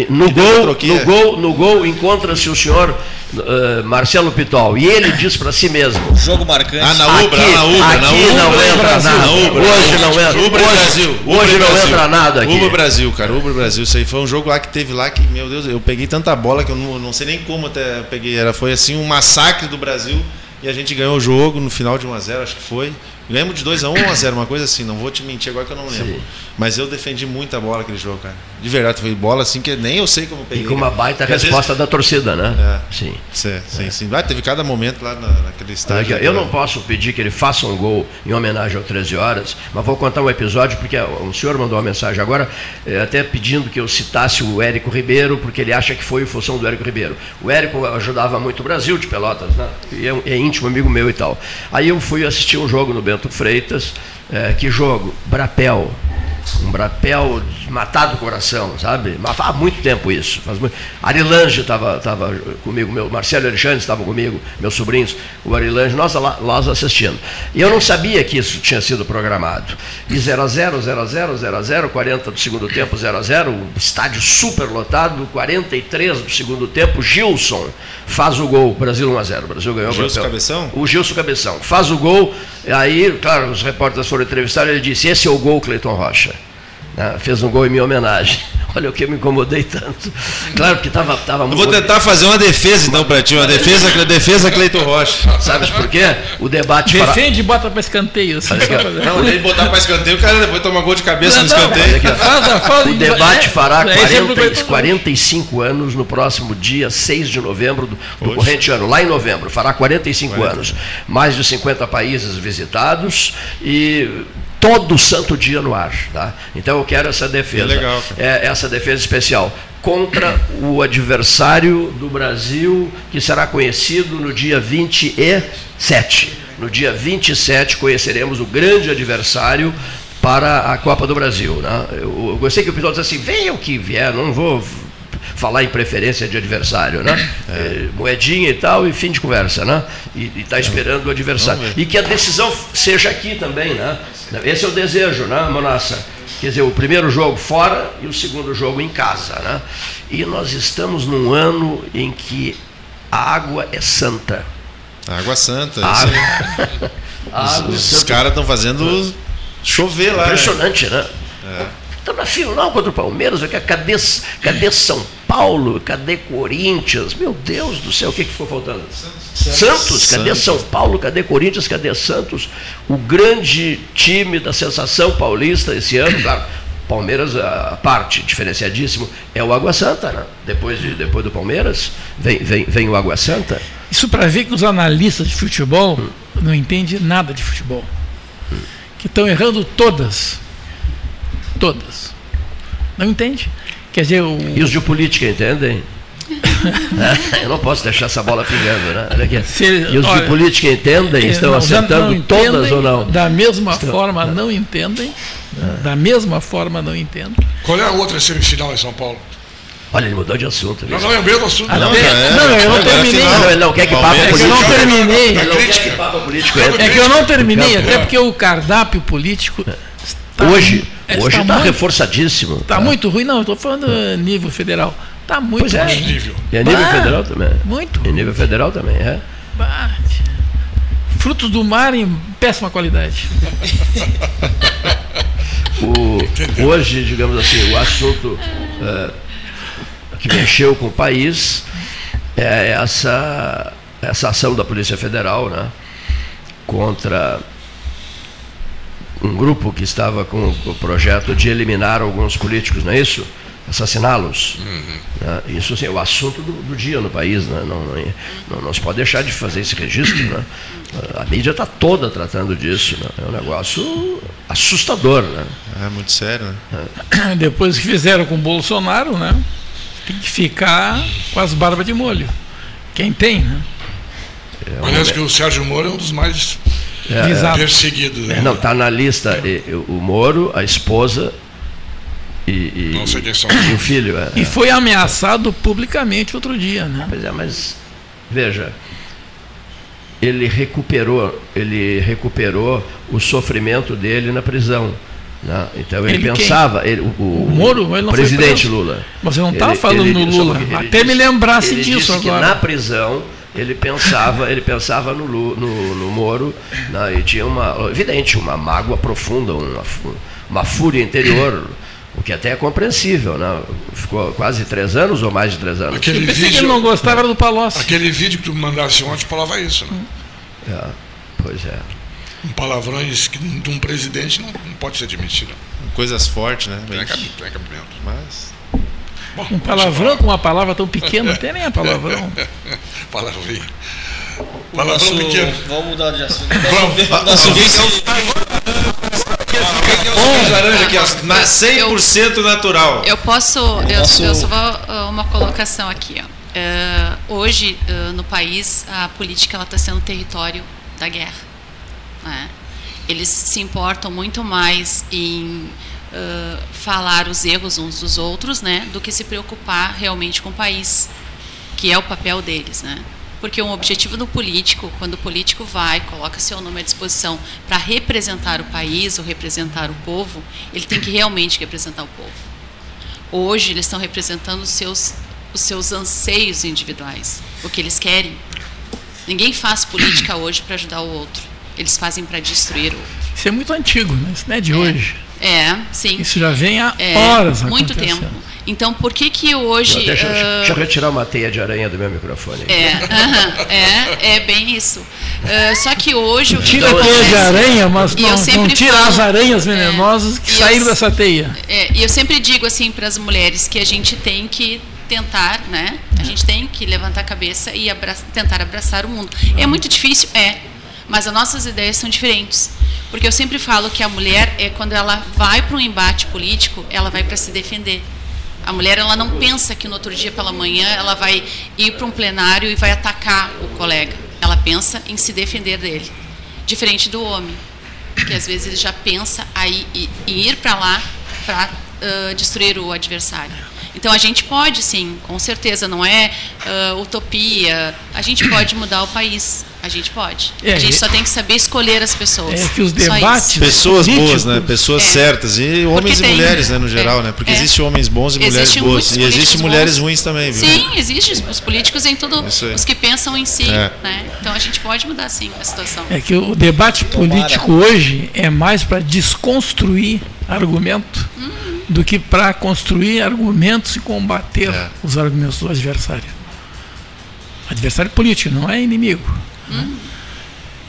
no, gol, no gol, no gol encontra-se o senhor uh, Marcelo Pitol e ele diz para si mesmo. Jogo marcante. Ah, na Ubra, aqui, na Ubra, aqui na Ubra, não entra Brasil, nada. Ubra, hoje não entra. Ubra hoje, Brasil. Ubra hoje não Brasil. entra nada aqui. Ubra Brasil, cara. Ubra Brasil. Isso aí foi um jogo lá que teve lá que, meu Deus, eu peguei tanta bola que eu não, não sei nem como até peguei. Era foi assim um massacre do Brasil e a gente ganhou o jogo no final de 1 a 0, acho que foi. Lembro de 2x1 ou 1x0, uma coisa assim, não vou te mentir agora que eu não lembro. Sim. Mas eu defendi muita bola aquele jogo, cara. De verdade, foi bola assim que nem eu sei como peguei. E com uma baita resposta vezes... da torcida, né? É. Sim. Sim, sim, é. sim. Ah, teve cada momento lá na, naquele estádio. Eu não posso pedir que ele faça um gol em homenagem ao 13 horas, mas vou contar um episódio, porque um senhor mandou uma mensagem agora, eh, até pedindo que eu citasse o Érico Ribeiro, porque ele acha que foi em função do Érico Ribeiro. O Érico ajudava muito o Brasil de Pelotas, né? E é, é íntimo amigo meu e tal. Aí eu fui assistir um jogo no Bento Freitas, é, que jogo? Brapel um brapel matado do coração, sabe? Mas faz muito tempo isso. Faz muito... Arilange estava tava comigo, meu Marcelo Alexandre estava comigo, meus sobrinhos, o Arilange, nós lá, nós assistindo. E eu não sabia que isso tinha sido programado. E 0 a 0 0 a 0 0 a 0 40 do segundo tempo, 0 a 0 o estádio super lotado, 43 do segundo tempo, Gilson faz o gol, Brasil 1 a 0 o Brasil ganhou o Gilson Cabeção? O Gilson Cabeção. Faz o gol, aí, claro, os repórteres foram entrevistados, ele disse, esse é o gol, Cleiton Rocha. Né? Fez um gol em minha homenagem. Olha o que eu me incomodei tanto. Claro que estava tava muito. Eu vou tentar fazer uma defesa então para ti, uma defesa, defesa Cleiton Rocha. Sabe por quê? O debate. Defende e bota para escanteio. Assim, não, ele botar para escanteio, o cara depois toma gol de cabeça não, no escanteio. Não, o debate fará 40, 45 anos no próximo dia 6 de novembro do, do corrente ano, lá em novembro. Fará 45 40. anos. Mais de 50 países visitados e todo santo dia no ar. Tá? Então eu quero essa defesa. É legal, é, essa defesa especial contra o adversário do Brasil, que será conhecido no dia 27. No dia 27 conheceremos o grande adversário para a Copa do Brasil. Né? Eu, eu gostei que o piloto disse assim, venha o que vier, não vou falar em preferência de adversário, né? É. É, moedinha e tal, e fim de conversa, né? E está esperando o adversário. E que a decisão seja aqui também, né? Esse é o desejo, né, Monassa? Quer dizer, o primeiro jogo fora e o segundo jogo em casa, né? E nós estamos num ano em que a água é santa. Água santa. Água... água os, os caras estão fazendo chover lá. Né? Impressionante, né? né? É. Estamos na final contra o Palmeiras, cadê, cadê São Paulo? Cadê Corinthians? Meu Deus do céu, o que, que ficou faltando? Santos. Santos, cadê. São Paulo? Cadê Corinthians? Cadê Santos? O grande time da sensação paulista esse ano, claro. Palmeiras, a parte diferenciadíssimo, é o Água Santa, né? Depois, de, depois do Palmeiras, vem, vem, vem o Água Santa. Isso para ver que os analistas de futebol hum. não entendem nada de futebol. Hum. Que estão errando todas Todas. Não entende. Quer dizer, o... E os de política entendem? eu não posso deixar essa bola pingando, né? Olha aqui. Se, e os olha, de política entendem? Estão não, acertando entendem, todas ou não? Da mesma Estão, forma não entendem. Ah. Da mesma forma não entendem. Qual é a outra semifinal em São Paulo? Olha, ele mudou de assunto. Não, não, é o mesmo assunto. Ah, não, não, é, não, eu não terminei. Não, ele não quer que papo político. É que eu não terminei. É que eu não terminei, até porque o cardápio político Tá hoje hoje está reforçadíssimo. Está tá muito ruim, não, estou falando nível federal. Está muito pois é. ruim. Nível. E a nível ah, federal também. Muito. E nível federal também, é. frutos do mar em péssima qualidade. o, hoje, digamos assim, o assunto é, que mexeu com o país é essa, essa ação da Polícia Federal né, contra um grupo que estava com o projeto de eliminar alguns políticos, não é isso? assassiná-los. Uhum. Né? Isso assim, é o assunto do, do dia no país. Né? Não, não, não, não, se pode deixar de fazer esse registro. Né? A mídia está toda tratando disso. Né? É um negócio assustador. Né? É muito sério. Né? É. Depois que fizeram com o Bolsonaro, né? tem que ficar com as barbas de molho. Quem tem, né? É Parece que o Sérgio Moro é um dos mais é, perseguidos. Né? Não, está na lista o Moro, a esposa e, e, e o filho. É, e é. foi ameaçado publicamente outro dia, né? Pois é, mas veja, ele recuperou, ele recuperou o sofrimento dele na prisão. Né? Então ele, ele pensava, ele, o, o, o, Moro, ele presidente Lula. Mas você não estava falando no Lula. Até disse, me lembrasse disso agora. na prisão ele pensava, ele pensava no, no, no Moro, né? e tinha uma, evidente, uma mágoa profunda, uma, uma fúria interior o que até é compreensível, né? Ficou quase três anos ou mais de três anos. Aquele vídeo, que ele não gostava era do Palocci. Aquele vídeo que tu mandasse ontem falava isso, né? É, pois é. Um palavrões que de um presidente não, não pode ser admitido. Coisas fortes, né? Tem, tem cabimento. Mas. Bom, um palavrão com uma palavra tão pequena, não tem nem a palavrão. Palavrinho. Palavrão nosso... pequeno. Vamos mudar de assunto. Vamos. Nosso vice bom laranja aqui, ó, 100% natural. Eu posso, eu, eu só vou uh, uma colocação aqui, ó. Uh, hoje uh, no país a política ela está sendo território da guerra. Né? Eles se importam muito mais em uh, falar os erros uns dos outros, né, do que se preocupar realmente com o país, que é o papel deles, né? porque um objetivo do político, quando o político vai, coloca seu nome à disposição para representar o país ou representar o povo, ele tem que realmente representar o povo. Hoje eles estão representando os seus, os seus anseios individuais, o que eles querem. Ninguém faz política hoje para ajudar o outro. Eles fazem para destruir o outro. Isso é muito antigo, né? Isso não é de é. hoje. É, sim. Isso já vem há é, horas Muito tempo. Então, por que que hoje... Não, deixa, uh... deixa, eu retirar uma teia de aranha do meu microfone. É, uh -huh, é, é bem isso. Uh, só que hoje... Tira a teia de aranha, mas não, não tira falo, as aranhas venenosas é, que saíram eu, dessa teia. É, e eu sempre digo assim para as mulheres que a gente tem que tentar, né? A gente tem que levantar a cabeça e tentar abraçar o mundo. É muito difícil? É. Mas as nossas ideias são diferentes. Porque eu sempre falo que a mulher, é quando ela vai para um embate político, ela vai para se defender. A mulher ela não pensa que no outro dia pela manhã ela vai ir para um plenário e vai atacar o colega. Ela pensa em se defender dele. Diferente do homem, que às vezes ele já pensa aí em ir para lá para uh, destruir o adversário. Então a gente pode sim, com certeza, não é uh, utopia. A gente pode mudar o país. A gente pode. É, a gente só tem que saber escolher as pessoas. É que os debates. Pessoas boas, né? Pessoas é. certas. E homens tem, e mulheres, né, no geral, é, né? Porque é. existem homens bons e mulheres boas. E existem mulheres ruins também, viu? Sim, existem os políticos em tudo, os que pensam em si. É. Né? Então a gente pode mudar sim a situação. É que o debate político hoje é mais para desconstruir argumento hum. Do que para construir argumentos e combater é. os argumentos do adversário. Adversário político, não é inimigo. Hum.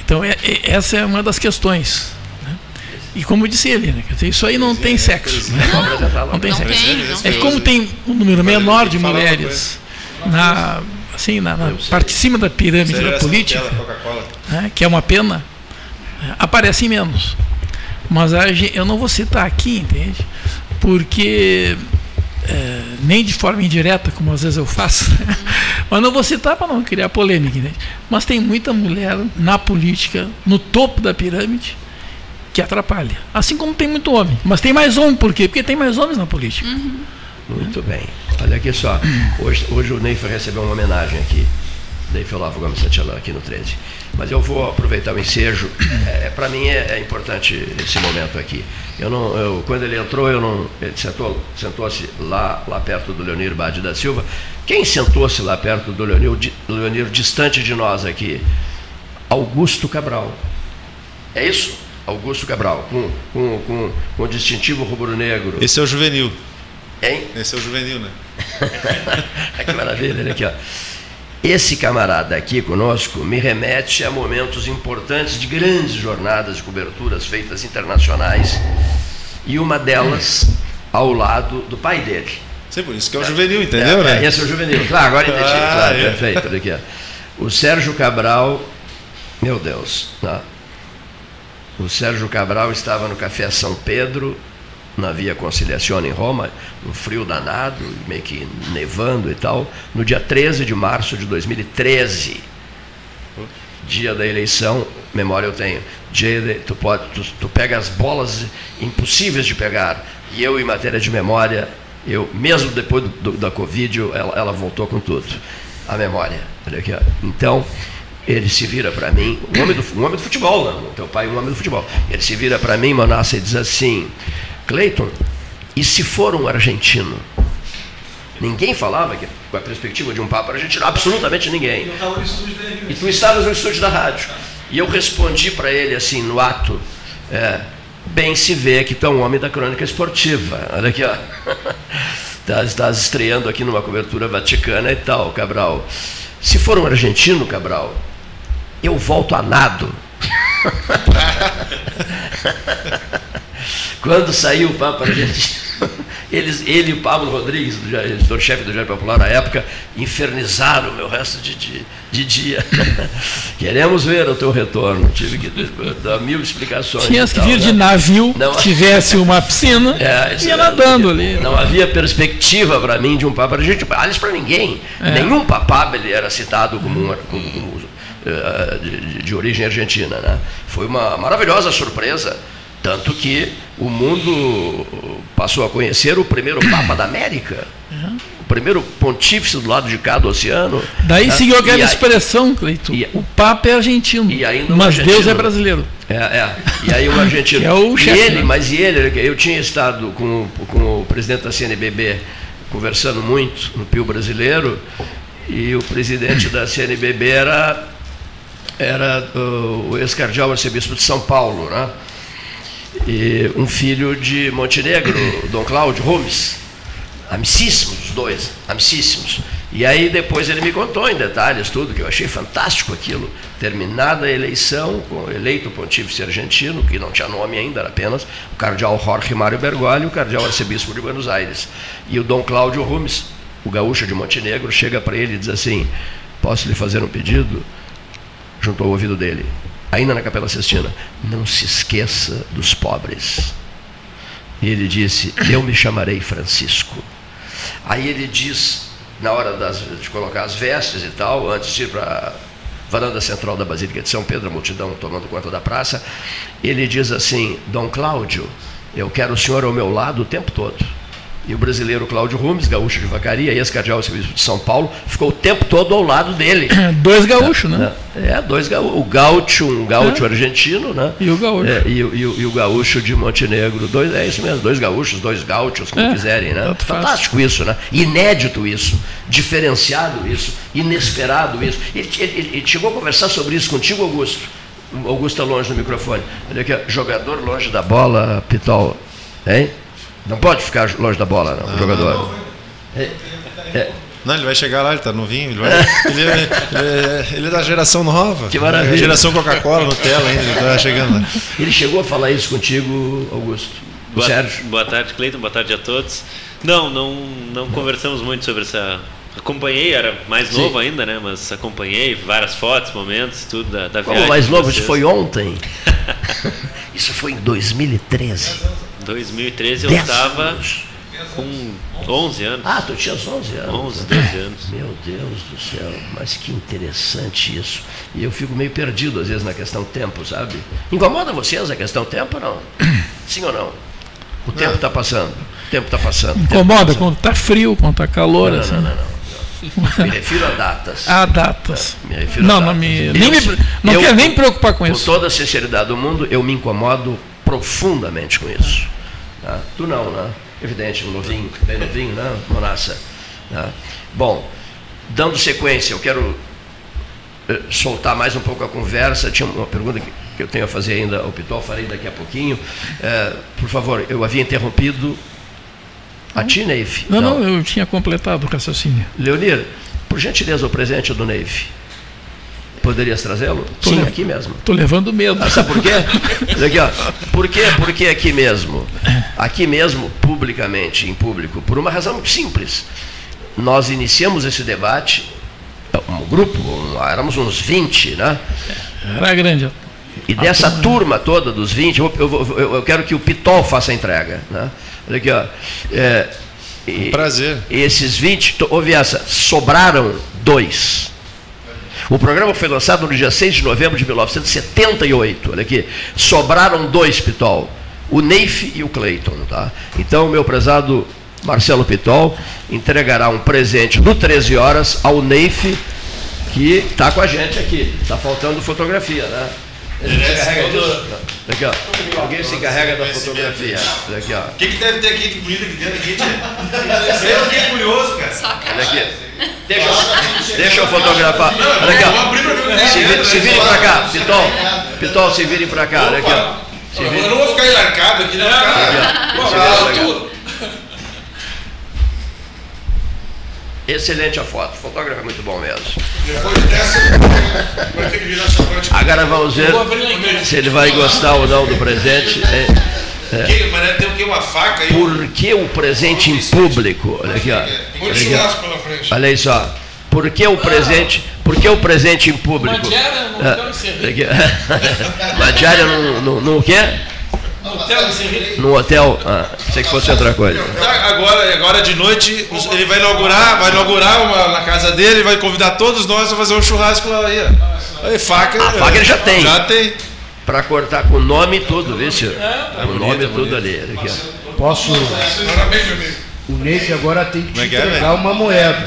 Então, é, é, essa é uma das questões. Né? E como disse ele, né? isso aí não tem sexo. Né? Não, não tem não sexo. Tem, não é como tem um número menor de mulheres na, assim, na, na parte de cima da pirâmide da política, né? que é uma pena, né? aparecem menos. Mas eu não vou citar aqui, entende? Porque é, nem de forma indireta, como às vezes eu faço, mas não vou citar para não criar polêmica, né? mas tem muita mulher na política, no topo da pirâmide, que atrapalha. Assim como tem muito homem. Mas tem mais homem, por quê? Porque tem mais homens na política. Uhum. Muito bem. Olha aqui só. Hoje, hoje o Ney recebeu uma homenagem aqui. Ney Olavo Gomes Santillan, aqui no 13. Mas eu vou aproveitar o ensejo. É, Para mim é, é, importante esse momento aqui. Eu não, eu, quando ele entrou, eu não, ele sentou, sentou-se lá, lá perto do Leonir Bade da Silva. Quem sentou-se lá perto do Leonir, Leonir, distante de nós aqui? Augusto Cabral. É isso? Augusto Cabral, com, com, com, com distintivo rubro-negro. Esse é o juvenil. Hein? Esse é o juvenil, né? que maravilha, olha aqui, ó. Esse camarada aqui conosco me remete a momentos importantes de grandes jornadas de coberturas feitas internacionais e uma delas ao lado do pai dele. Sim, por isso que é o juvenil, entendeu, é, né? É, esse é o juvenil. Claro, agora entendi. Ah, claro, é. perfeito. O Sérgio Cabral, meu Deus, tá? o Sérgio Cabral estava no Café São Pedro não havia conciliação em Roma, um frio danado, meio que nevando e tal, no dia 13 de março de 2013, dia da eleição, memória eu tenho, dia tu, pode, tu, tu pega as bolas impossíveis de pegar, e eu, em matéria de memória, eu, mesmo depois do, do, da Covid, ela, ela, voltou com tudo, a memória. Aqui, então, ele se vira para mim, um homem, do, um homem do futebol, não, teu pai é um homem do futebol, ele se vira para mim, Manassa, e diz assim, Cleiton, e se for um argentino? Ninguém falava que, com a perspectiva de um Papa argentino, absolutamente ninguém. E tu estavas no estúdio da rádio. E eu respondi para ele assim, no ato, é, bem se vê que tu é um homem da crônica esportiva. Olha aqui, ó. Estás, estás estreando aqui numa cobertura vaticana e tal, Cabral. Se for um argentino, Cabral, eu volto a nado. Quando saiu o Papa Argentino, eles, ele e o Pablo Rodrigues, editor-chefe do Diário Popular na época, infernizaram o meu resto de, de, de dia. Queremos ver o teu retorno. Tive que dar mil explicações. Tinha que vir né? de navio, não, tivesse uma piscina, é, ia nadando ali. Não havia perspectiva para mim de um Papa Argentino. Aliás, para ninguém. É. Nenhum Papa ele era citado como, um, como, como uh, de, de, origem argentina. Né? Foi uma maravilhosa surpresa tanto que o mundo passou a conhecer o primeiro Papa da América. Uhum. O primeiro pontífice do lado de cá do oceano. Daí né? seguiu aquela expressão, Cleito. o Papa é argentino, mas argentino, Deus é brasileiro. É, é. E aí o argentino. é o chefe, e ele, né? mas e ele, eu tinha estado com, com o presidente da CNBB conversando muito no Pio Brasileiro, e o presidente da CNBB era, era o ex-cardeal arcebispo de São Paulo, né? E um filho de Montenegro, Dom Cláudio Rumes, amicíssimos os dois, amicíssimos. E aí depois ele me contou em detalhes tudo, que eu achei fantástico aquilo. Terminada a eleição, eleito pontífice argentino, que não tinha nome ainda, era apenas o cardeal Jorge Mário Bergoglio, o cardeal arcebispo de Buenos Aires. E o Dom Cláudio Rumes, o gaúcho de Montenegro, chega para ele e diz assim, posso lhe fazer um pedido? Junto ao ouvido dele, ainda na Capela Sistina, não se esqueça dos pobres. E ele disse: Eu me chamarei Francisco. Aí ele diz, na hora das, de colocar as vestes e tal, antes de ir para a varanda central da Basílica de São Pedro, a multidão tomando conta da praça, ele diz assim: Dom Cláudio, eu quero o senhor ao meu lado o tempo todo. E o brasileiro Cláudio Rumes, gaúcho de Vacaria, ex-cardeal serviço de São Paulo, ficou o tempo todo ao lado dele. Dois gaúchos, né? É, dois gaúchos. O gaúcho, um gaúcho é. argentino, né? E o gaúcho. É, e, e, e, o gaúcho de Montenegro. Dois, é isso mesmo, dois gaúchos, dois gaúchos, como é, quiserem, né? Fantástico isso, né? Inédito isso, diferenciado isso, inesperado isso. Ele, ele, ele chegou a conversar sobre isso contigo, Augusto. Augusto está longe do microfone. Olha aqui, jogador longe da bola, Pitol. Hein? Não pode ficar longe da bola, não, o jogador. Não, não. É, é. não, ele vai chegar lá, ele está novinho. Ele, vai, ele, é, ele, é, ele, é, da geração nova. Que maravilha. Geração Coca-Cola, Nutella ainda, ele está chegando lá. Ele chegou a falar isso contigo, Augusto? Boa, Sérgio? Boa tarde, Cleiton. Boa tarde a todos. Não, não, não conversamos muito sobre essa. Acompanhei, era mais Sim. novo ainda, né? Mas acompanhei várias fotos, momentos, tudo da, da Como mais novo? Isso foi ontem. isso foi em 2013. 2013 eu estava com 11 anos. Ah, tu tinhas 11 anos. 11, 12 anos. Meu Deus do céu, mas que interessante isso. E eu fico meio perdido às vezes na questão tempo, sabe? Incomoda vocês a questão tempo ou não? Sim ou não? O tempo está passando. O tempo está passando. Incomoda tá quando está frio, quando está calor. Não, assim. não, não, não. Me refiro a datas. A datas. Me refiro não, a datas. não, me, nem me, não eu, quero nem preocupar com, com isso. Com toda a sinceridade do mundo, eu me incomodo profundamente com isso. Tá? Tu não, né? Evidente, um novinho, bem novinho, né, Monassa? Tá? Bom, dando sequência, eu quero eh, soltar mais um pouco a conversa. Tinha uma pergunta que, que eu tenho a fazer ainda ao Pitol, farei daqui a pouquinho. É, por favor, eu havia interrompido a ti, Neif? Não, não, não, eu tinha completado o raciocínio. Leonir, por gentileza, o presente do Neif. Poderias trazê-lo? Sim, aqui mesmo. Estou levando medo. Ah, sabe por quê? Aqui, ó. Por quê? Porque aqui mesmo. Aqui mesmo, publicamente, em público, por uma razão muito simples. Nós iniciamos esse debate, um grupo, éramos uns 20, né? Era grande. E dessa turma toda dos 20, eu, eu, eu, quero que o Pitol faça a entrega. Né? Olha aqui, ó. É, um prazer. E esses 20, ouve essa, sobraram dois. O programa foi lançado no dia 6 de novembro de 1978. Olha aqui. Sobraram dois, Pitol. O Neif e o Clayton. Tá? Então, meu prezado Marcelo Pitol entregará um presente do 13 horas ao Neif, que está com a gente aqui. Está faltando fotografia, né? Ele se encarrega disso. Ó. Alguém se encarrega da fotografia. Aqui, ó. O que, que deve ter aqui de bonito aqui dentro aqui, tia? Eu fiquei curioso, cara. Olha aqui. Deixa, deixa eu fotografar. Olha aqui, ó. Se, se virem pra cá, Pitol. Pitol, se virem pra cá. Olha aqui, ó. Eu não vou ficar enlarcado aqui, não. Aqui, ó. Excelente a foto, o fotógrafo é muito bom mesmo. Depois dessa, vai ter que virar Agora vamos ver se ele vai gostar ou não do presente. É, é. Que, mas tem o que? Uma faca aí? Por que o presente em público? Olha aqui, ó. Olha, aqui, pela frente. Olha isso, ó. Por que o presente, por que o presente em público? Madiara no hotel Madiara no, no, no quê? No hotel No hotel? Ah, sei que fosse outra coisa. Agora, agora de noite, ele vai inaugurar, vai inaugurar uma, na casa dele, vai convidar todos nós a fazer um churrasco lá aí. Aí, faca. A faca ele já tem. Já tem. Para cortar com o nome e tudo, viu, senhor? É, o nome e tudo ali. Aqui, Posso. Parabéns, meu amigo. O Neif agora tem que te é que é, entregar uma moeda.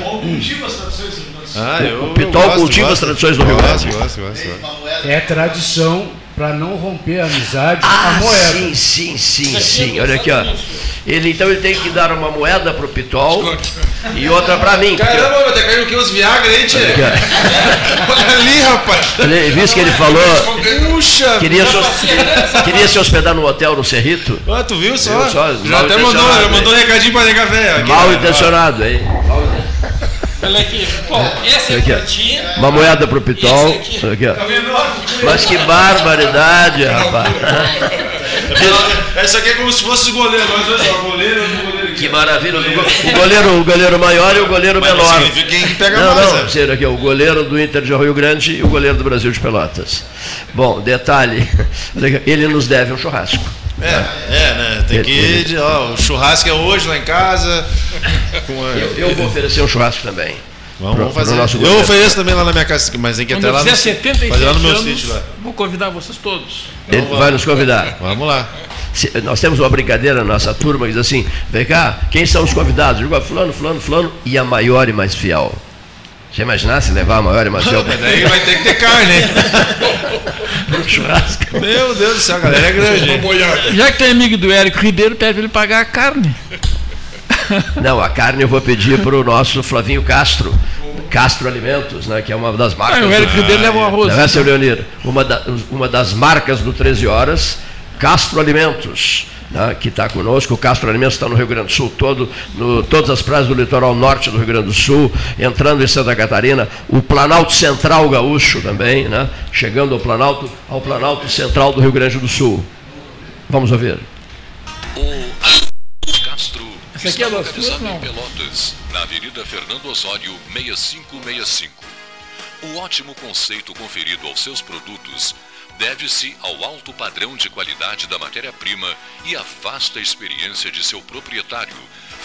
Ah, eu, o Pitol cultiva as tradições do Rio Grande. É tradição para não romper a amizade, ah, a moeda. Sim, sim, sim, sim. Olha aqui, ó. Ele, então ele tem que dar uma moeda pro Pitol e outra para mim. Caramba, caído o que os Viagra aí, tia? Olha ali, rapaz. Olha, viu que ele falou? Puxa! Queria se, queria se hospedar no hotel no Cerrito. Ah, tu viu só? só já até mandou, já mandou um recadinho pra nega velha. Mal intencionado, hein? Mal intencionado. Olha aqui. Bom, esse é aqui, Uma moeda pro Pitol. Aqui. Aqui, ó. Mas que barbaridade, rapaz. Essa aqui é como se fosse o goleiro. Nós dois, ó, goleiro e goleiro Que maravilha. O goleiro, o goleiro maior e o goleiro Mas menor. Quem pega não, mais. Não, é. aqui, o goleiro do Inter de Rio Grande e o goleiro do Brasil de Pelotas. Bom, detalhe. Ele nos deve um churrasco. É, é, né? Tem que ir. Ó, o churrasco é hoje lá em casa. Eu, eu vou oferecer um churrasco também. Vamos, pro, vamos fazer. Nosso eu ofereço também lá na minha casa, mas tem que entrar lá no, fazer lá no meu sítio lá. Vou convidar vocês todos. Ele vamos vai nos convidar. Vamos lá. Se, nós temos uma brincadeira na nossa turma que diz assim: vem cá, quem são os convidados? Eu digo, fulano, fulano, fulano, e a maior e mais fiel. Já imaginasse levar a maior e mais fiel? Mas daí vai ter que ter carne, hein? Pro churrasco. Meu Deus do céu, a galera é grande. Já que tem amigo do Érico Ribeiro, pede ele pagar a carne. Não, a carne eu vou pedir para o nosso Flavinho Castro. Castro Alimentos, né, que é uma das marcas. Ah, o Érico Ribeiro leva o arroz. Não é, seu Leonir? Uma, da, uma das marcas do 13 Horas, Castro Alimentos né, que está conosco. O Castro Alimentos está no Rio Grande do Sul todo, no, todas as praias do litoral norte do Rio Grande do Sul, entrando em Santa Catarina, o Planalto Central Gaúcho também, né, chegando ao Planalto, ao Planalto Central do Rio Grande do Sul. Vamos ouvir. O Castro Essa aqui é localizado em Pelotas, na Avenida Fernando Osório 6565. O ótimo conceito conferido aos seus produtos deve-se ao alto padrão de qualidade da matéria-prima e à vasta experiência de seu proprietário,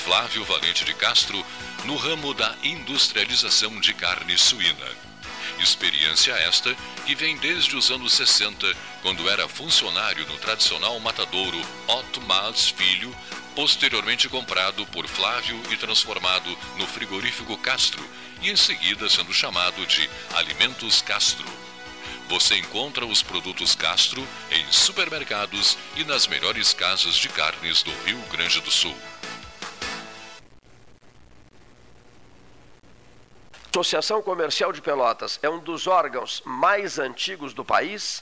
Flávio Valente de Castro, no ramo da industrialização de carne suína. Experiência esta que vem desde os anos 60, quando era funcionário no tradicional matadouro Otto Mas Filho, posteriormente comprado por Flávio e transformado no frigorífico Castro, e em seguida sendo chamado de Alimentos Castro. Você encontra os produtos Castro em supermercados e nas melhores casas de carnes do Rio Grande do Sul. Associação Comercial de Pelotas é um dos órgãos mais antigos do país,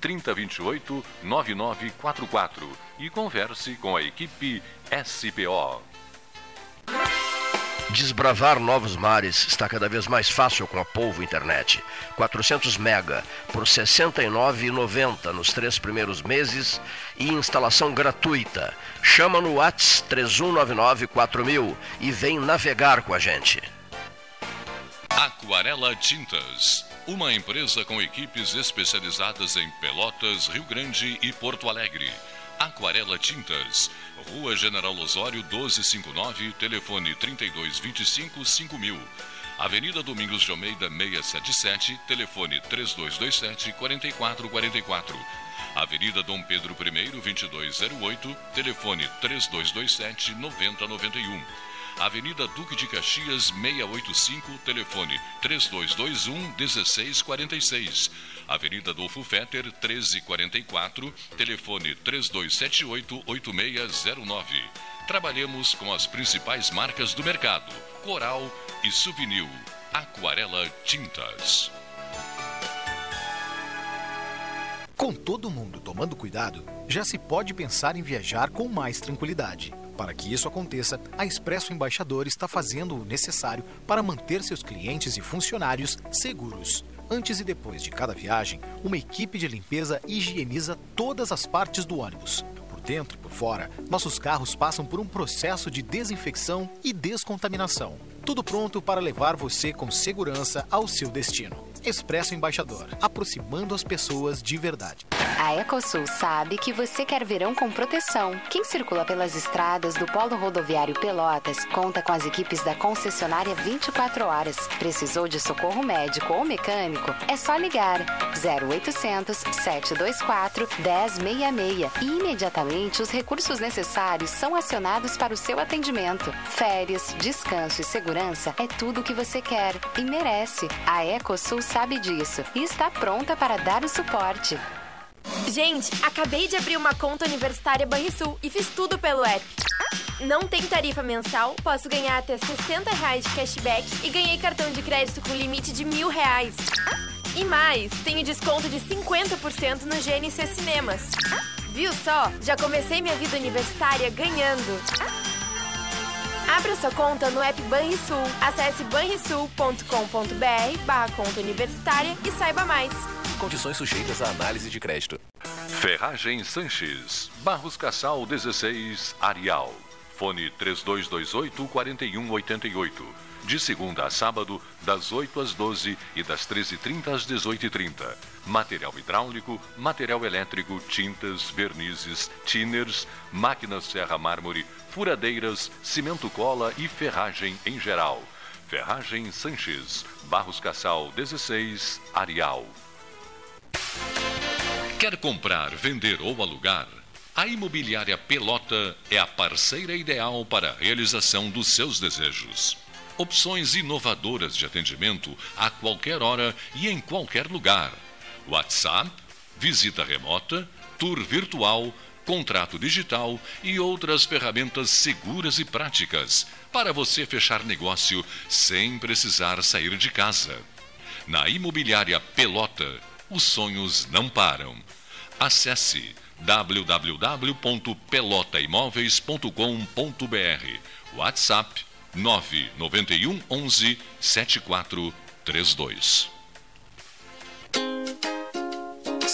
3028 9944 e converse com a equipe SPO. Desbravar novos mares está cada vez mais fácil com a Polvo Internet. 400 mega por R$ 69,90 nos três primeiros meses e instalação gratuita. Chama no Whats 31994000 e vem navegar com a gente. Aquarela Tintas uma empresa com equipes especializadas em Pelotas, Rio Grande e Porto Alegre. Aquarela Tintas, Rua General Osório 1259, telefone 3225 5000. Avenida Domingos de Almeida 677, telefone 3227 4444. Avenida Dom Pedro I 2208, telefone 3227 9091. Avenida Duque de Caxias 685, telefone 3221 1646. Avenida Adolfo Fetter 1344, telefone 3278 8609. Trabalhamos com as principais marcas do mercado: Coral e Souvenir. Aquarela Tintas. Com todo mundo tomando cuidado, já se pode pensar em viajar com mais tranquilidade. Para que isso aconteça, a Expresso Embaixador está fazendo o necessário para manter seus clientes e funcionários seguros. Antes e depois de cada viagem, uma equipe de limpeza higieniza todas as partes do ônibus. Por dentro e por fora, nossos carros passam por um processo de desinfecção e descontaminação. Tudo pronto para levar você com segurança ao seu destino. Expresso Embaixador, aproximando as pessoas de verdade. A Ecosul sabe que você quer verão com proteção. Quem circula pelas estradas do Polo Rodoviário Pelotas conta com as equipes da concessionária 24 horas. Precisou de socorro médico ou mecânico? É só ligar 0800 724 1066 e imediatamente os recursos necessários são acionados para o seu atendimento. Férias, descanso e segurança é tudo o que você quer e merece. A Ecosul sabe disso e está pronta para dar o suporte. Gente, acabei de abrir uma conta universitária Banrisul e fiz tudo pelo app. Não tem tarifa mensal, posso ganhar até 60 reais de cashback e ganhei cartão de crédito com limite de mil reais. E mais, tenho desconto de 50% no GNC Cinemas. Viu só? Já comecei minha vida universitária ganhando. Abra sua conta no app Banrisul. Acesse banrisul.com.br barra conta universitária e saiba mais. Condições sujeitas à análise de crédito. Ferragem Sanches, Barros Cassal 16, Arial. Fone 3228 4188 de segunda a sábado, das 8 às 12 e das 13h30 às 18h30. Material hidráulico, material elétrico, tintas, vernizes, tinners, máquinas serra mármore, furadeiras, cimento cola e ferragem em geral. Ferragem Sanches, Barros Cassal 16, Arial. Quer comprar, vender ou alugar? A Imobiliária Pelota é a parceira ideal para a realização dos seus desejos opções inovadoras de atendimento a qualquer hora e em qualquer lugar. WhatsApp, visita remota, tour virtual, contrato digital e outras ferramentas seguras e práticas para você fechar negócio sem precisar sair de casa. Na Imobiliária Pelota, os sonhos não param. Acesse www.pelotaimoveis.com.br WhatsApp 991 11 7432.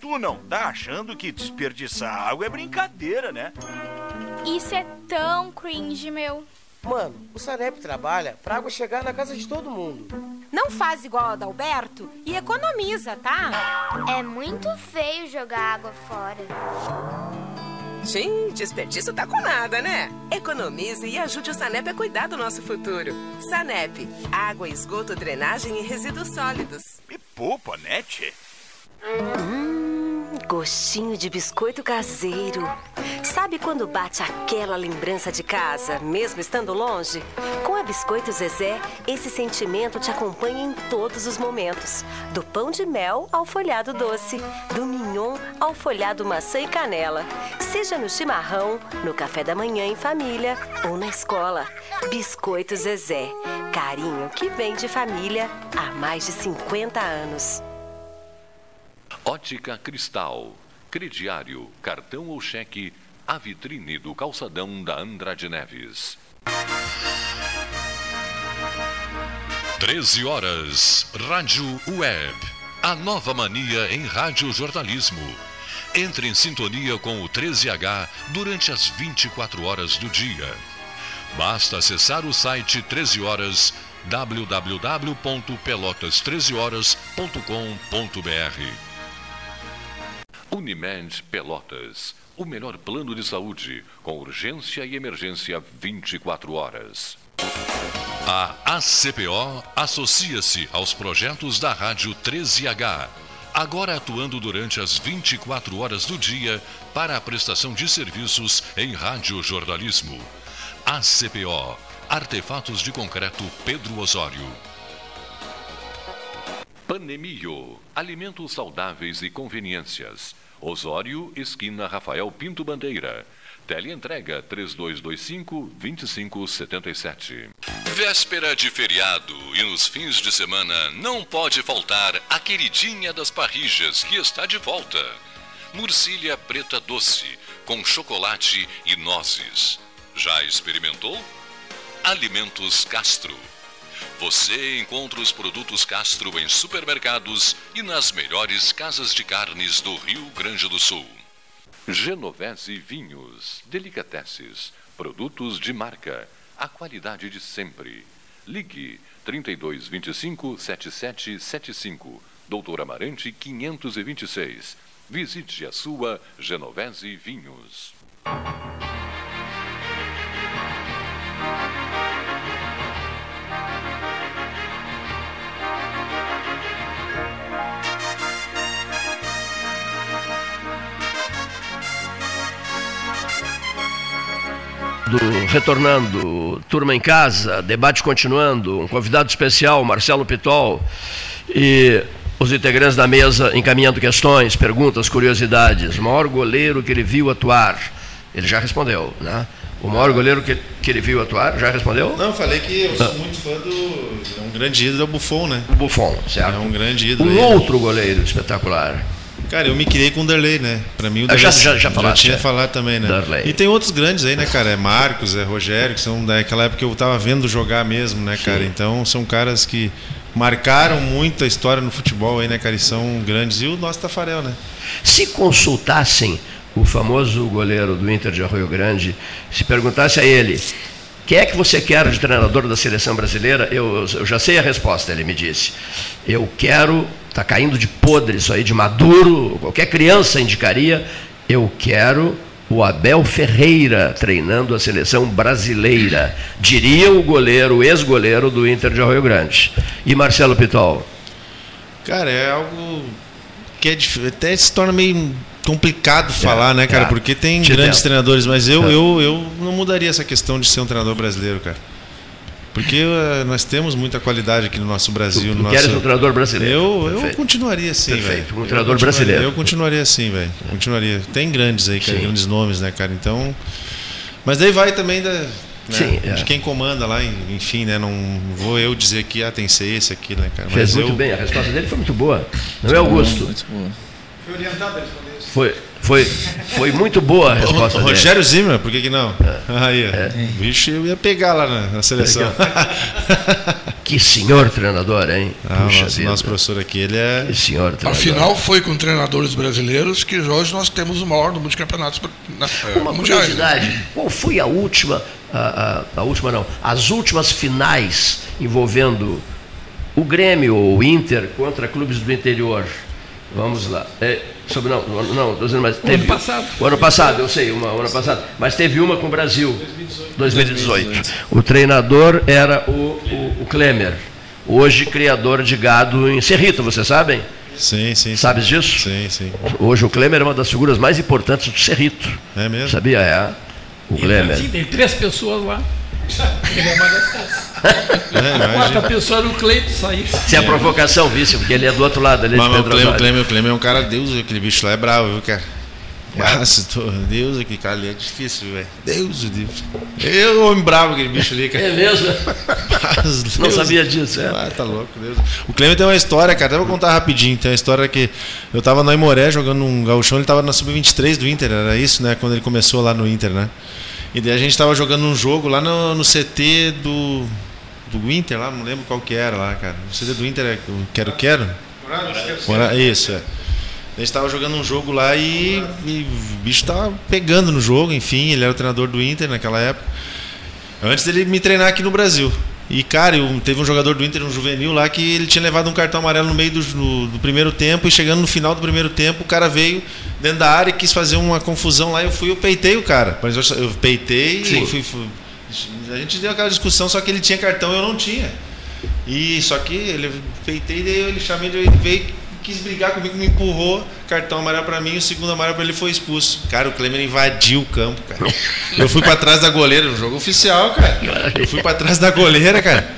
tu não tá achando que desperdiçar água é brincadeira, né? Isso é tão cringe, meu. Mano, o Sanep trabalha pra água chegar na casa de todo mundo. Não faz igual a Adalberto e economiza, tá? É muito feio jogar água fora. Sim, desperdício tá com nada, né? Economize e ajude o Sanep a cuidar do nosso futuro. Sanep, água, esgoto, drenagem e resíduos sólidos. Me poupa, né, tchê? Hum, gostinho de biscoito caseiro. Sabe quando bate aquela lembrança de casa, mesmo estando longe? Com a Biscoito Zezé, esse sentimento te acompanha em todos os momentos. Do pão de mel ao folhado doce, do mignon ao folhado maçã e canela. Seja no chimarrão, no café da manhã em família ou na escola. Biscoito Zezé. Carinho que vem de família há mais de 50 anos. Ótica Cristal. Crediário, cartão ou cheque, a vitrine do calçadão da Andrade Neves. 13 horas. Rádio Web. A nova mania em radiojornalismo. Entre em sintonia com o 13H durante as 24 horas do dia. Basta acessar o site 13 horas www.pelotas13horas.com.br Unimed Pelotas. O melhor plano de saúde, com urgência e emergência 24 horas. A ACPO associa-se aos projetos da Rádio 13H, agora atuando durante as 24 horas do dia para a prestação de serviços em radiojornalismo. ACPO, Artefatos de Concreto Pedro Osório. Panemio, alimentos saudáveis e conveniências. Osório, esquina Rafael Pinto Bandeira. Teleentrega 3225-2577. Véspera de feriado e nos fins de semana não pode faltar a queridinha das parrijas que está de volta. Murcilha preta doce, com chocolate e nozes. Já experimentou? Alimentos Castro você encontra os produtos Castro em supermercados e nas melhores casas de carnes do Rio Grande do Sul. Genovese Vinhos, Delicateces, produtos de marca, a qualidade de sempre. Ligue 3225 7775, Doutor Amarante 526. Visite a sua Genovese Vinhos. Do retornando, turma em casa, debate continuando, um convidado especial, Marcelo Pitol, e os integrantes da mesa encaminhando questões, perguntas, curiosidades. O maior goleiro que ele viu atuar, ele já respondeu, né? O maior goleiro que, que ele viu atuar, já respondeu? Não, falei que eu sou muito fã do. É um grande ídolo, é o Buffon, né? O Buffon, certo. É um grande ídolo. Um ele. outro goleiro espetacular. Cara, eu me criei com o Derlei, né? Para mim o Derlei, já, já, já, falaste, já tinha é. falado também, né? E tem outros grandes aí, né, cara? É Marcos, é Rogério, que são daquela época que eu tava vendo jogar mesmo, né, cara? Sim. Então são caras que marcaram muito a história no futebol aí, né, cara? E são grandes. E o nosso Tafarel, né? Se consultassem o famoso goleiro do Inter de Arroio Grande, se perguntasse a ele quem é que você quer de treinador da seleção brasileira? Eu, eu já sei a resposta, ele me disse. Eu quero, está caindo de podre isso aí, de maduro, qualquer criança indicaria, eu quero o Abel Ferreira treinando a seleção brasileira, diria o goleiro, o ex-goleiro do Inter de Arroio Grande. E Marcelo Pitol? Cara, é algo que é, até se torna meio complicado falar, é, né, cara? É. Porque tem Te grandes treinadores, mas eu, é. eu, eu não mudaria essa questão de ser um treinador brasileiro, cara. Porque uh, nós temos muita qualidade aqui no nosso Brasil. Tu, tu no queres nosso... um treinador brasileiro? Eu, eu continuaria assim, velho. Perfeito, um treinador brasileiro. Eu continuaria assim, velho. Continuaria. Tem grandes aí, cara, grandes nomes, né, cara? Então. Mas daí vai também da, né, Sim, de é. quem comanda lá, enfim, né? Não vou eu dizer que ah, tem que ser esse aqui, né, cara? Fez Mas muito eu... bem, a resposta dele foi muito boa. Não é, Augusto? Muito boa. Foi orientado a responder. Foi, foi, foi muito boa a resposta O dele. Rogério Zimmer, por que, que não? É. Aí, ó. Bicho, eu ia pegar lá na, na seleção. Que senhor treinador, hein? Ah, Puxa nosso professor aqui, ele é. Que senhor treinador. Afinal, foi com treinadores brasileiros que hoje nós temos o maior número de campeonatos na, eh, Uma mundiais. né? curiosidade, qual foi a última, a, a, a última não, as últimas finais envolvendo o Grêmio ou o Inter contra clubes do interior? Vamos lá. É, sobre, não, não, não, tô dizendo, mas teve, passado. O ano passado, eu sei, uma, o ano passado. Mas teve uma com o Brasil. 2018. O treinador era o, o, o Klemer, hoje criador de gado em Cerrito, vocês sabem? Sim, sim. Sabes disso? Sim, sim. Hoje o Klemer é uma das figuras mais importantes do Cerrito. É mesmo? Sabia? É. O Klemer. Sim, tem três pessoas lá. Ele é uma. É, quarta pessoa era o Cleito sair. Se a provocação visse, porque ele é do outro lado, ele é de Mas, o Pedro Clêmio, o é um cara, Deus, aquele bicho lá é bravo, viu, cara? Nossa, tô, Deus, aquele cara ali é difícil, velho. Deus, Deus. Eu, homem bravo, aquele bicho ali, cara. É mesmo? Mas, Não Deus. sabia disso, é. Ah, tá louco, Deus. O Clêmio tem uma história, cara, até vou contar rapidinho. Tem uma história que eu tava no Aimoré jogando um gauchão, ele tava na sub-23 do Inter, era isso, né? Quando ele começou lá no Inter, né? E daí a gente tava jogando um jogo lá no, no CT do, do Inter, lá, não lembro qual que era lá, cara. O CT do Inter é o Quero Quero? Mora- Isso, é. A gente tava jogando um jogo lá e, e o bicho tava pegando no jogo, enfim, ele era o treinador do Inter naquela época. Antes dele me treinar aqui no Brasil. E, cara, eu, teve um jogador do Inter, um juvenil lá, que ele tinha levado um cartão amarelo no meio do, no- do primeiro tempo, e chegando no final do primeiro tempo, o cara veio dentro da área e quis fazer uma confusão lá, eu fui, eu peitei o cara. Mas eu, eu peitei e fui, fui- A gente deu aquela discussão, só que ele tinha cartão e eu não tinha. E só que ele peitei, daí ele chamei, ele veio, quis brigar comigo, me empurrou, cartão amarelo pra mim, o segundo amarelo pra ele foi expulso. Cara, o Klemer invadiu o campo, cara. Eu fui pra trás da goleira, no jogo oficial, cara. Eu fui pra trás da goleira, cara.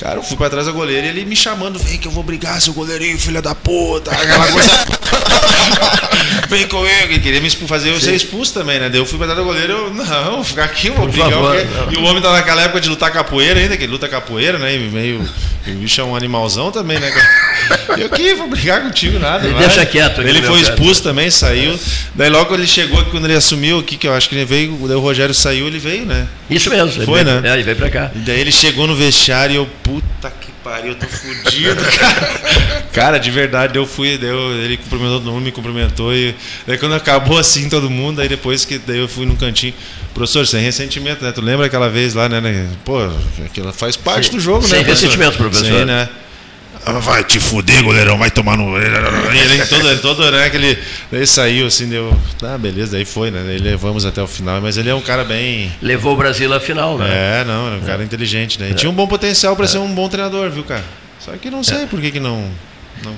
Cara, eu fui pra trás da goleira e ele me chamando, vem que eu vou brigar, seu goleirinho, filha da puta, aquela coisa. vem comigo, ele queria me fazer eu ser expulso também, né? Daí eu fui pra trás da goleira, eu, não, vou ficar aqui, eu vou Por brigar. favor, o quê? não. E o homem tá naquela época de lutar capoeira ainda, que ele luta capoeira, né? E meio. O bicho é um animalzão também, né, cara? Eu que vou brigar contigo, nada. Ele deixa quieto Ele foi cara. expulso também, saiu. Daí logo ele chegou aqui, quando ele assumiu aqui, que eu acho que ele veio, daí o Rogério saiu, ele veio, né? Isso mesmo. ele Foi, veio- né? É, ele veio pra cá. E daí ele chegou no vestiário e eu, puta que pariu, eu tô fudido, cara. Cara, de verdade, eu fui, eu- ele cumprimentou todo mundo, me cumprimentou. E daí quando acabou assim todo mundo, aí depois que daí eu fui num cantinho. Professor, sem ressentimento, né? Tu lembra aquela vez lá, né? né? Pô, aquilo faz parte Sim. do jogo, Sem né? professor? ressentimento, professor. Sim, né? Vai te fuder, goleirão, vai tomar no. E ele todo, ele todo, né? Aquele. Daí saiu assim, deu. Ah, beleza, daí foi, né? Daí levamos até o final. Mas ele é um cara bem. Levou o Brasil à final, né? É, não, é um cara inteligente, né? E tinha um bom potencial para ser um bom treinador, viu, cara? Só que não sei por que, que não. Não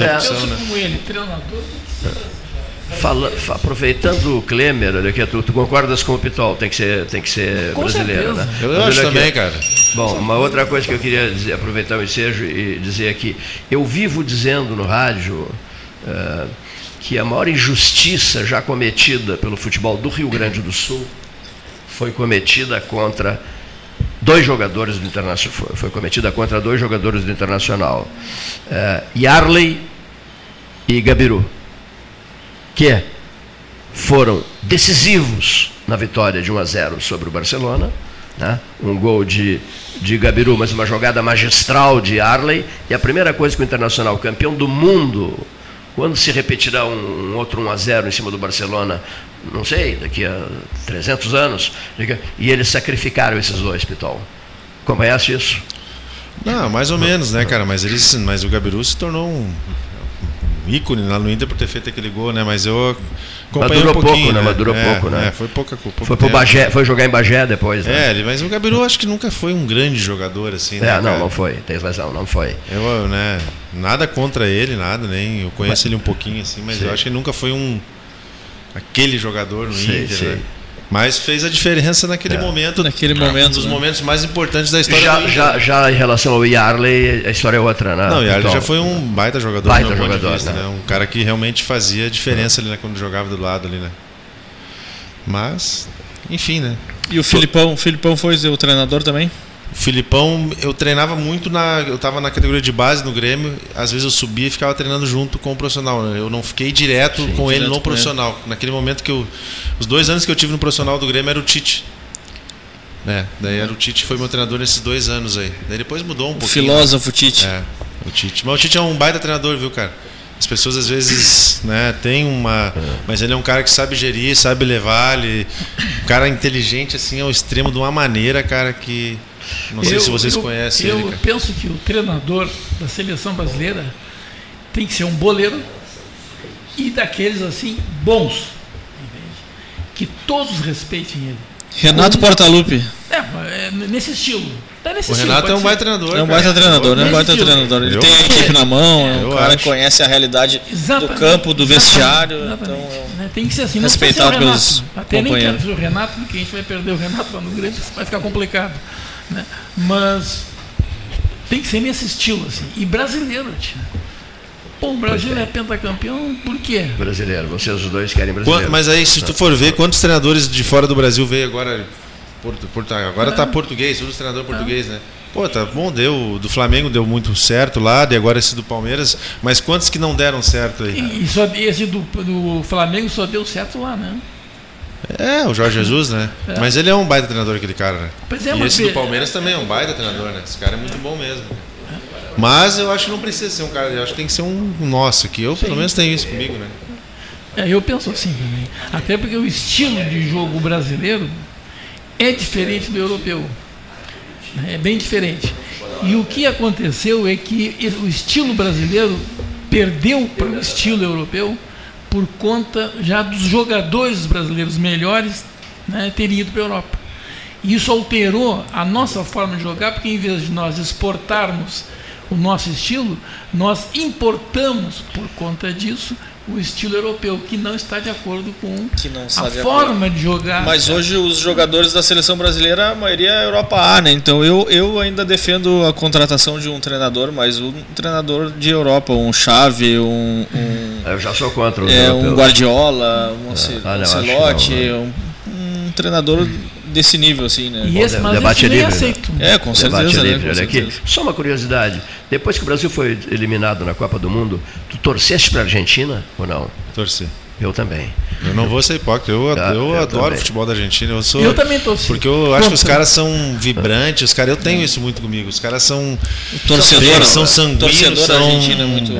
É. a opção, né? como ele, treinador. Fala- fa- aproveitando o Klemer, olha aqui, tu, tu concordas com o Pitol? Tem que ser, tem que ser Com brasileiro, certeza. né? Eu Mas acho também, cara. Bom, uma outra coisa que eu queria dizer, aproveitar o ensejo e dizer aqui. Eu vivo dizendo no rádio eh, que a maior injustiça já cometida pelo futebol do Rio Grande do Sul foi cometida contra dois jogadores do Internacional. Foi, foi cometida contra dois jogadores do Internacional. Eh, Yarley e Gabiru. Que foram decisivos na vitória de 1 a 0 sobre o Barcelona. né? Um gol de, de Gabiru, mas uma jogada magistral de Arley. E a primeira coisa que o Internacional, campeão do mundo, quando se repetirá um, um outro 1 a 0 em cima do Barcelona, não sei, daqui a 300 anos, e eles sacrificaram esses dois, Pitol. Conhece isso? Não, mais ou menos, né, cara? Mas, eles, mas o Gabiru se tornou um ícone lá no Inter por ter feito aquele gol, né? Mas eu acompanhei durou um pouco, né? né? Mas durou É, pouco, né? É, foi pouca pouco Foi, pro tempo. Bagé, foi jogar em Bagé depois, né? É, ele- mas o Gabiru acho que nunca foi um grande jogador, assim, né? É, não, cara? não foi, tem razão, não foi. Eu, né, nada contra ele, nada, nem. Eu conheço ele um pouquinho, assim, mas Sim. eu acho que ele nunca foi um. aquele jogador no Sei, Inter, sei. né? Mas fez a diferença naquele é. momento. Naquele momento. Um dos né? momentos mais importantes da história já, já, já, em relação ao Yarley, a história é outra, né? Não, o Yarley então, já foi um baita jogador. Baita jogador, vista, né? né? Um cara que realmente fazia diferença ali né, quando jogava do lado ali, né? Mas, enfim, né? E o Filipão, o Filipão foi o treinador também? Filipão, eu treinava muito na. Eu estava na categoria de base no Grêmio, às vezes eu subia e ficava treinando junto com o profissional. Né? Eu não fiquei direto Sim, com direto ele no profissional. Ele. Naquele momento que eu. Os dois anos que eu tive no profissional do Grêmio era o Tite. É, daí era o Tite foi meu treinador nesses dois anos aí. Daí depois mudou um pouquinho. Filósofo Tite. É, o Tite. Mas o Tite é um baita treinador, viu, cara? As pessoas às vezes, né, tem uma, mas ele é um cara que sabe gerir, sabe levar, ele, um cara inteligente assim ao extremo de uma maneira, cara, que não sei eu, se vocês eu, conhecem eu ele. Eu penso que o treinador da seleção brasileira tem que ser um boleiro e daqueles assim bons, entende? que todos respeitem ele. Renato Portaluppi. É, é, nesse estilo. Tá nesse o estilo, Renato é um baita treinador. É um baita treinador, é um baita treinador. Ele eu, tem a equipe na mão, é um cara acho. que conhece a realidade Exatamente. do campo, do vestiário. Exatamente. Então, é tem que ser assim, não respeitado pelos Até nem quero o Renato, porque a gente vai perder o Renato lá no Grêmio, vai ficar complicado. Né? Mas tem que ser nesse estilo, assim. E brasileiro, tia. Pô, o Brasil é. é pentacampeão, por quê? Brasileiro, vocês os dois querem brasileiro. Mas aí, se tu for ver, quantos treinadores de fora do Brasil veio agora? Porto, Porto, agora tá português, todos treinador português, né? Pô, tá bom, deu. Do Flamengo deu muito certo lá, e agora esse do Palmeiras. Mas quantos que não deram certo aí? E, e só, esse do, do Flamengo só deu certo lá, né? É, o Jorge Jesus, né? É. Mas ele é um baita treinador, aquele cara, né? Pois é, e esse do Palmeiras também é um baita treinador, né? Esse cara é muito bom mesmo. Mas eu acho que não precisa ser um cara, eu acho que tem que ser um nosso aqui. Eu, Sim. pelo menos, tenho isso comigo, né? É, eu penso assim também. Até porque o estilo de jogo brasileiro é diferente do europeu. É bem diferente. E o que aconteceu é que o estilo brasileiro perdeu para o estilo europeu por conta já dos jogadores brasileiros melhores né, terem ido para a Europa. E isso alterou a nossa forma de jogar, porque em vez de nós exportarmos o nosso estilo, nós importamos, por conta disso, o estilo europeu, que não está de acordo com a forma de jogar. Mas hoje os jogadores da seleção brasileira, a maioria é Europa A, né? Então eu, eu ainda defendo a contratação de um treinador, mas um treinador de Europa, um Chave, um. um eu já sou contra o é, Um Guardiola, um ah, Ancelotti, um, um treinador desse nível, assim, né? E esse, mas debate esse livre. Né? Aceito. É, com certeza. Debate né? livre, com olha certeza. aqui. Só uma curiosidade. Depois que o Brasil foi eliminado na Copa do Mundo, tu torceste para a Argentina ou não? Torci. Eu também. Eu não vou ser hipócrita, eu, ah, eu, eu adoro o futebol da Argentina. Eu, sou, eu também torci. Porque eu acho que os caras são vibrantes, os caras, eu tenho isso muito comigo. Os caras são torcedor, são sanguíneos, são, Argentina é muito.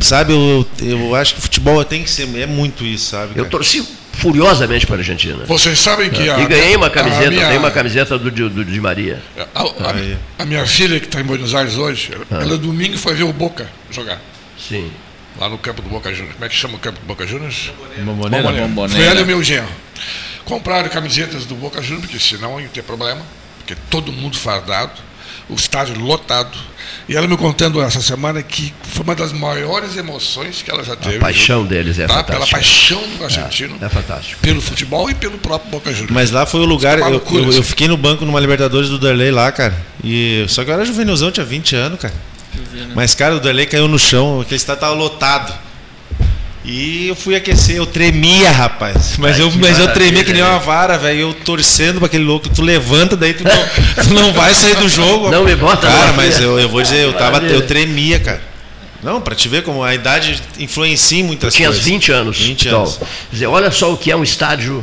Sabe, eu, eu acho que o futebol tem que ser, é muito isso, sabe? Cara? Eu torci furiosamente para a Argentina. Vocês sabem que a, E ganhei uma camiseta, minha, ganhei uma camiseta do, do, do Di Maria. A, a, a, minha filha, que está em Buenos Aires hoje, ah. ela domingo foi ver o Boca jogar. Sim. Lá no campo do Boca Juniors. Como é que chama o campo do Boca Juniors? Bomboneira. Bomboneira. Foi ela e meu genro. Compraram camisetas do Boca Juniors, porque senão ia ter problema, porque todo mundo fardado, o estádio lotado e ela me contando essa semana que foi uma das maiores emoções que ela já teve. A paixão deles é tá? fantástica. Pela paixão do argentino. É, é, fantástico. Pelo futebol e pelo próprio Boca Juniors. Mas lá foi o lugar. Eu, loucura, eu, eu, assim. fiquei no banco numa Libertadores do Darley lá, cara. E, só que eu era juvenilzão, tinha 20 anos, cara. Né? Mas, cara, o Darley caiu no chão, aquele estádio tava lotado. E eu fui aquecer, eu tremia, rapaz. Mas, Ai, eu, mas eu tremia que nem uma vara, velho. Eu torcendo pra aquele louco. Tu levanta, daí tu não, tu não vai sair do jogo. Não me bota Cara, mas eu, eu vou dizer, eu, tava, eu tremia, cara. Não, pra te ver como a idade influencia em muitas eu tinha coisas. Tinha 20 anos. 20 então, anos. Dizer, olha só o que é um estádio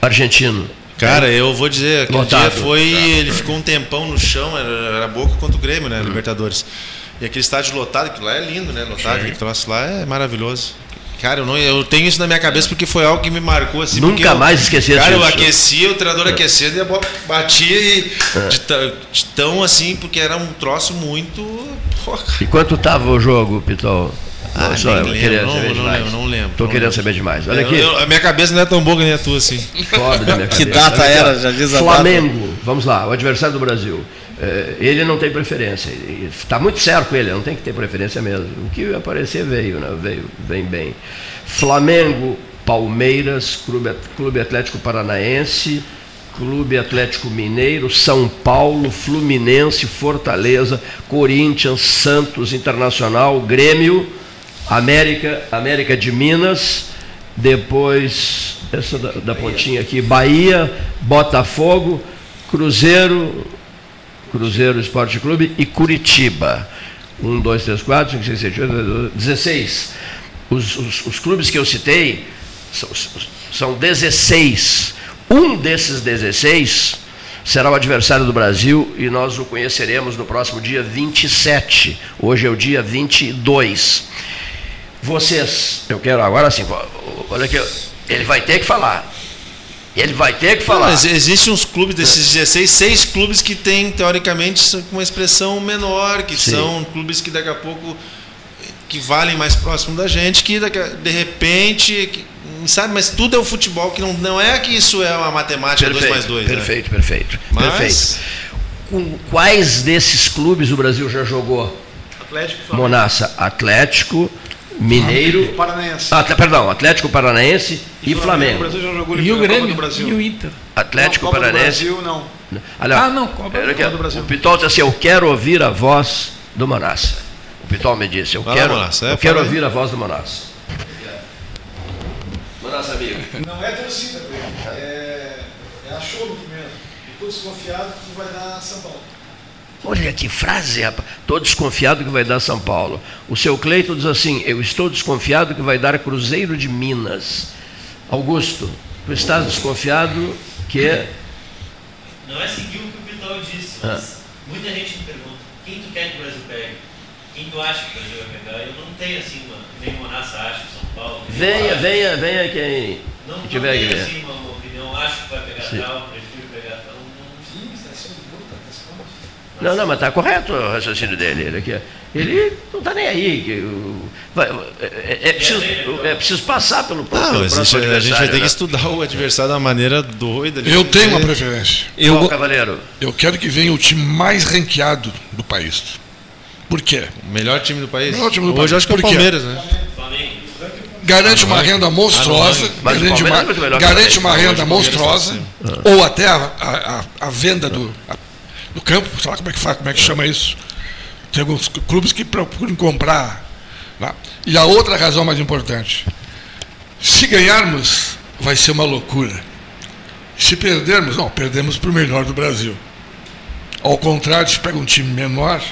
argentino. Cara, eu vou dizer, aquele Lotado. dia foi. Ele ficou um tempão no chão, era, era boca contra o Grêmio, né? Hum. Libertadores. E aquele estádio lotado, que lá é lindo, né? Lotado, aquele troço lá é maravilhoso. Cara, eu, não, eu tenho isso na minha cabeça porque foi algo que me marcou assim. Nunca eu, mais esqueci Cara, eu aquecia, o treinador é. aquecia e a bola batia e é. de, de, tão assim, porque era um troço muito. Porra. E quanto tava o jogo, Pitol? Ah, não, só, lembro, queria não, saber não, demais. Lembro, não lembro. Tô querendo lembro. saber demais. Olha aqui. Eu, a minha cabeça não é tão boa que nem a tua assim. Pobre da minha cabeça. que data era? Já diz a Flamengo, data. vamos lá, o adversário do Brasil. É, ele não tem preferência. Está muito certo ele, não tem que ter preferência mesmo. O que aparecer veio, né? veio, vem bem. Flamengo Palmeiras, Clube, Clube Atlético Paranaense, Clube Atlético Mineiro, São Paulo, Fluminense, Fortaleza, Corinthians, Santos, Internacional, Grêmio, América, América de Minas, depois essa da, da pontinha aqui, Bahia, Botafogo, Cruzeiro, Cruzeiro Esporte Clube e Curitiba. Um, dois, três, quatro, cinco, seis, sete, oito, dezesseis. Os, os, os clubes que eu citei são, são 16 um desses 16 será o adversário do Brasil e nós o conheceremos no próximo dia 27. Hoje é o dia 22. Vocês, eu quero agora assim, olha aqui, ele vai ter que falar. Ele vai ter que falar. Não, mas existem uns clubes desses 16, seis clubes que têm, teoricamente, uma expressão menor, que Sim. são clubes que daqui a pouco que valem mais próximo da gente, que de repente sabe? Mas tudo é o futebol, que não, não é que isso é uma matemática 2 mais 2. Perfeito, né? perfeito, Mas... perfeito. Com quais desses clubes o Brasil já jogou? Atlético, Monassa, Atlético, Mineiro, Paranaense. Ah, perdão, Atlético Paranaense e, e Flamengo. O Brasil já jogou e o Grêmio e o Inter. Atlético não, Paranaense. Brasil não. Ah, não, Copa, Copa do Brasil. O Pitol disse assim: "Eu quero ouvir a voz do Monassa". O Pitol me disse: "Eu quero, lá, eu quero ouvir a voz do Monassa" nosso amigo? Não é torcida, é, é achômetro mesmo. Estou desconfiado que vai dar São Paulo. Olha que frase, rapaz. Estou desconfiado que vai dar São Paulo. O seu Cleito diz assim: Eu estou desconfiado que vai dar Cruzeiro de Minas. Augusto, tu estás desconfiado que. É- Não é seguir o que o Pitol disse, mas ah. muita gente me pergunta: quem tu quer que o Brasil pegue? Quem tu acha que o Brasil vai pegar? Eu não tenho assim, uma, nem Monassa acha, São Paulo. Venha, venha, venha quem não, não tiver aqui. assim uma, uma opinião, acho que vai pegar Sim. tal, prefiro pegar tal. Não, não, está sendo muito, não, não, mas está correto o raciocínio dele. Ele, aqui, ele não está nem aí. Que, vai, é, é, é, preciso, é preciso passar pelo, não, pelo próximo A gente vai ter né? que estudar o adversário de uma maneira doida. Eu tenho uma preferência. Eu, Qual, Cavaleiro? Eu quero que venha o time mais ranqueado do país. Por quê? O melhor time do país? Melhor time do Hoje país. acho que é o Palmeiras, né? Garante uma renda monstruosa, garante uma, garante uma renda monstruosa, ou até a, a, a venda do, do campo, sei lá como é que faz, como é que chama isso. Tem alguns clubes que procuram comprar. Lá. E a outra razão mais importante, se ganharmos, vai ser uma loucura. Se perdermos, não, perdemos para o melhor do Brasil. Ao contrário, se pega um time menor,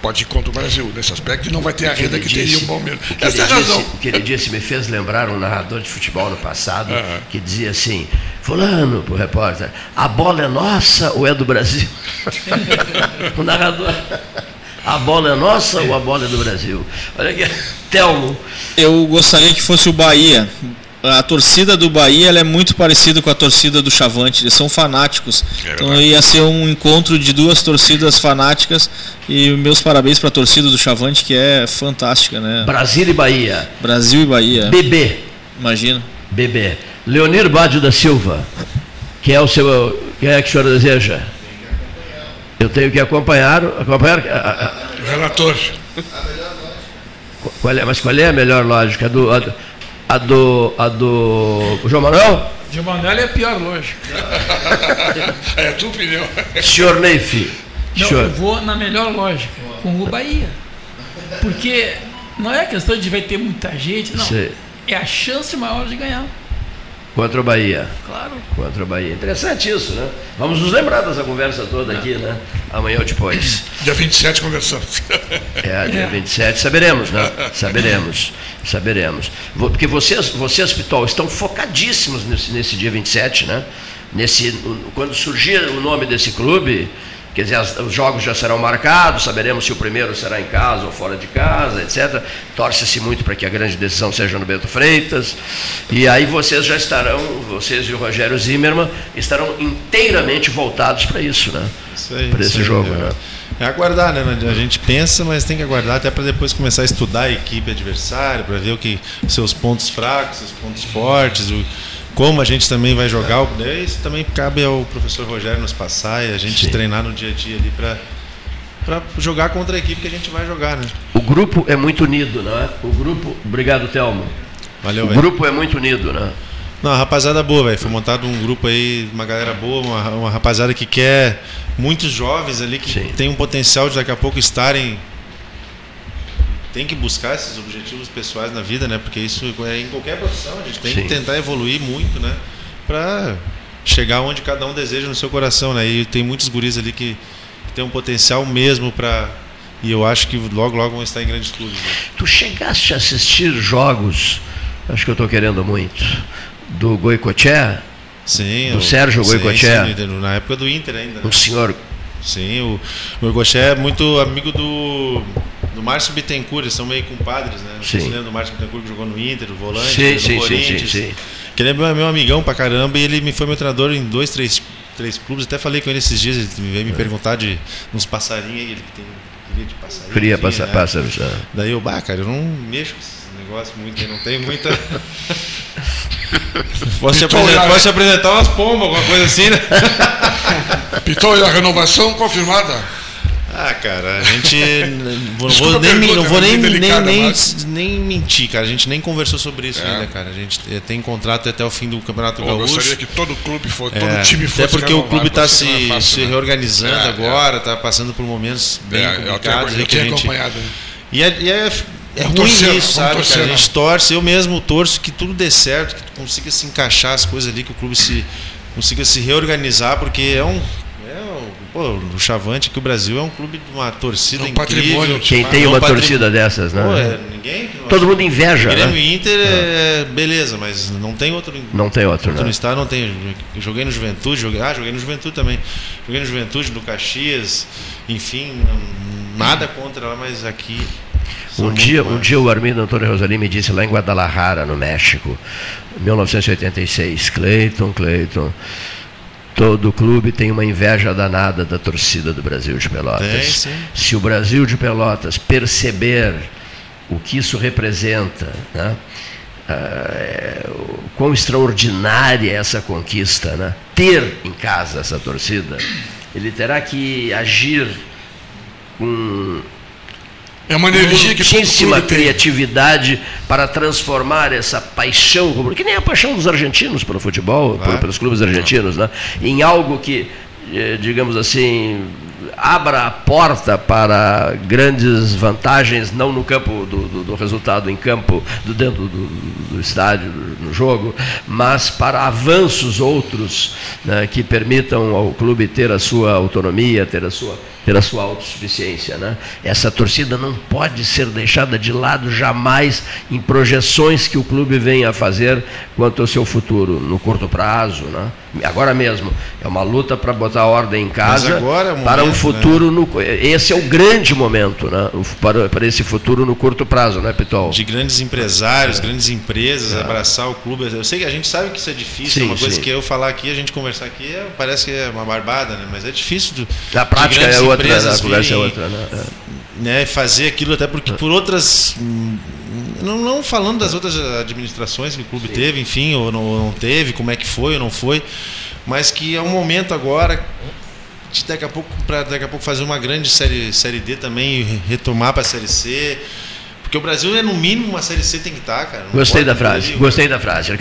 pode ir contra o Brasil nesse aspecto e não vai ter a renda que, que teria um Palmeiras. Essa é a razão. o que ele disse me fez lembrar um narrador de futebol no passado uhum. que dizia assim: Fulano, para o repórter, a bola é nossa ou é do Brasil? o narrador. A bola é nossa ou a bola é do Brasil? Olha aqui, Telmo. Eu gostaria que fosse o Bahia a torcida do Bahia é muito parecida com a torcida do Chavante, eles são fanáticos. É então ia ser um encontro de duas torcidas fanáticas e meus parabéns para a torcida do Chavante que é fantástica, né? Brasil e Bahia. Brasil e Bahia. BB. Imagina. BB. Leonir Bádio da Silva, que é o seu, quem é que o senhor deseja? Eu tenho que acompanhar, acompanhar. Relator. Qual é, mas qual é a melhor lógica? A do, a, a do, a do João Manuel? João Manuel é a pior lógica. é a tua opinião. Senhor Neife. Não, senhor. eu vou na melhor lógica, com o Bahia. Porque não é questão de vai ter muita gente, não. Sim. É a chance maior de ganhar. Contra o Bahia. Claro. Contra o Bahia. Interessante isso, né? Vamos nos lembrar dessa conversa toda aqui, né? Amanhã ou depois. Dia 27 conversamos. É, dia é. 27 saberemos, né? Saberemos. Saberemos. Porque vocês, vocês, Pitol, estão focadíssimos nesse, nesse dia 27, né? Nesse, quando surgir o nome desse clube, Quer dizer, as, os jogos já serão marcados, saberemos se o primeiro será em casa ou fora de casa, etc. Torce-se muito para que a grande decisão seja no Bento Freitas. E aí vocês já estarão, vocês e o Rogério Zimmermann, estarão inteiramente voltados para isso, né? Isso aí, para esse jogo, é. né? É aguardar, né? A gente pensa, mas tem que aguardar até para depois começar a estudar a equipe adversária, para ver o que seus pontos fracos, seus pontos fortes, o, como a gente também vai jogar, isso também cabe ao professor Rogério nos passar e a gente Sim. treinar no dia a dia ali para para jogar contra a equipe que a gente vai jogar, né? O grupo é muito unido, não é? O grupo, obrigado, Telmo. Valeu, o véio. grupo é muito unido, né? Não, rapaziada boa, velho. Foi montado um grupo aí, uma galera boa, uma, uma rapaziada que quer. Muitos jovens ali que Sim. tem um potencial de daqui a pouco estarem. Tem que buscar esses objetivos pessoais na vida, né? Porque isso é em qualquer profissão, a gente tem Sim. que tentar evoluir muito, né? Pra chegar onde cada um deseja no seu coração, né? E tem muitos guris ali que, que tem um potencial mesmo para e eu acho que logo logo vão estar em grandes clubes. Né? Tu chegaste a assistir jogos, acho que eu estou querendo muito, do Goicoechea? Sim. Do o, Sérgio Goicoechea? na época do Inter ainda. Né? O senhor. Sim, o, o Goicoechea é muito amigo do do Márcio Bittencourt, eles são meio compadres, né? Sim. Você lembra do Márcio Bittencourt que jogou no Inter, o volante, sim, do sim, Corinthians. Sim, sim, sim. Que ele é meu, meu amigão pra caramba e ele me foi meu treinador em dois, três, três clubes. Até falei com ele esses dias, ele veio me é. perguntar de uns passarinhos, ele tem cria de passarinho. Cria passa, né? pássaros. É. Daí eu, bah, cara, eu não mexo com esses negócios muito, eu não tenho muita. posso, te apresentar, posso te apresentar umas pombas, alguma coisa assim, né? Pitou e a renovação confirmada? Ah, cara, a gente. não vou, nem, não vou nem, nem, nem, nem, mentir, cara. A gente nem conversou sobre isso é. ainda, cara. A gente tem contrato até o fim do Campeonato Gaúcho. Eu gostaria que todo clube fosse, é, todo time fosse. Até porque o clube está se, fácil, se né? reorganizando é, agora, está passando por momentos bem é, complicados. Eu, eu, eu gente... acompanhado. E é, e é, é ruim torcer, isso, sabe? Cara? A gente torce, eu mesmo torço que tudo dê certo, que tu consiga se encaixar as coisas ali, que o clube se consiga se reorganizar, porque é um Pô, o Chavante que o Brasil é um clube de uma torcida é um incrível. Patrimônio. Quem tem uma torcida dessas, né? Pô, é, ninguém. Todo mundo inveja, Grêmio né? Inter é. é beleza, mas não tem outro. Não tem outro, outro né? No estado não tem. Joguei no Juventude, joguei, ah, joguei no Juventude também. Joguei no Juventude, no Caxias, enfim, nada contra lá, mas aqui um dia, um dia o Armindo Antônio Rosalim me disse lá em Guadalajara, no México, 1986, Cleiton, Cleiton, Todo clube tem uma inveja danada da torcida do Brasil de Pelotas. Se o Brasil de Pelotas perceber o que isso representa, né? Ah, quão extraordinária é essa conquista, né? ter em casa essa torcida, ele terá que agir com é uma energia que muitíssima criatividade para transformar essa paixão, que nem a paixão dos argentinos pelo futebol, por, pelos clubes argentinos, né, em algo que, eh, digamos assim, abra a porta para grandes vantagens, não no campo do, do, do resultado em campo, do dentro do, do estádio, no jogo, mas para avanços outros né, que permitam ao clube ter a sua autonomia, ter a sua ter a sua autossuficiência. Né? Essa torcida não pode ser deixada de lado jamais em projeções que o clube venha a fazer quanto ao seu futuro, no curto prazo. Né? Agora mesmo, é uma luta para botar ordem em casa é momento, para um futuro. Né? No, esse é o grande momento né? para, para esse futuro no curto prazo, né, Pitol? De grandes empresários, é. grandes empresas, é. abraçar o clube. Eu sei que a gente sabe que isso é difícil, sim, uma coisa sim. que eu falar aqui, a gente conversar aqui, é, parece que é uma barbada, né? mas é difícil. Do, Na prática é outra outra, a conversa é outra, né? né? Fazer aquilo até porque por outras não, não falando das outras administrações que o clube Sim. teve, enfim, ou não, ou não, teve, como é que foi ou não foi, mas que é um momento agora de daqui a pouco para daqui a pouco fazer uma grande série série D também e retomar para a série C. Porque o Brasil é no mínimo uma série C tem que estar, tá, cara. Não gostei da frase, gostei da frase.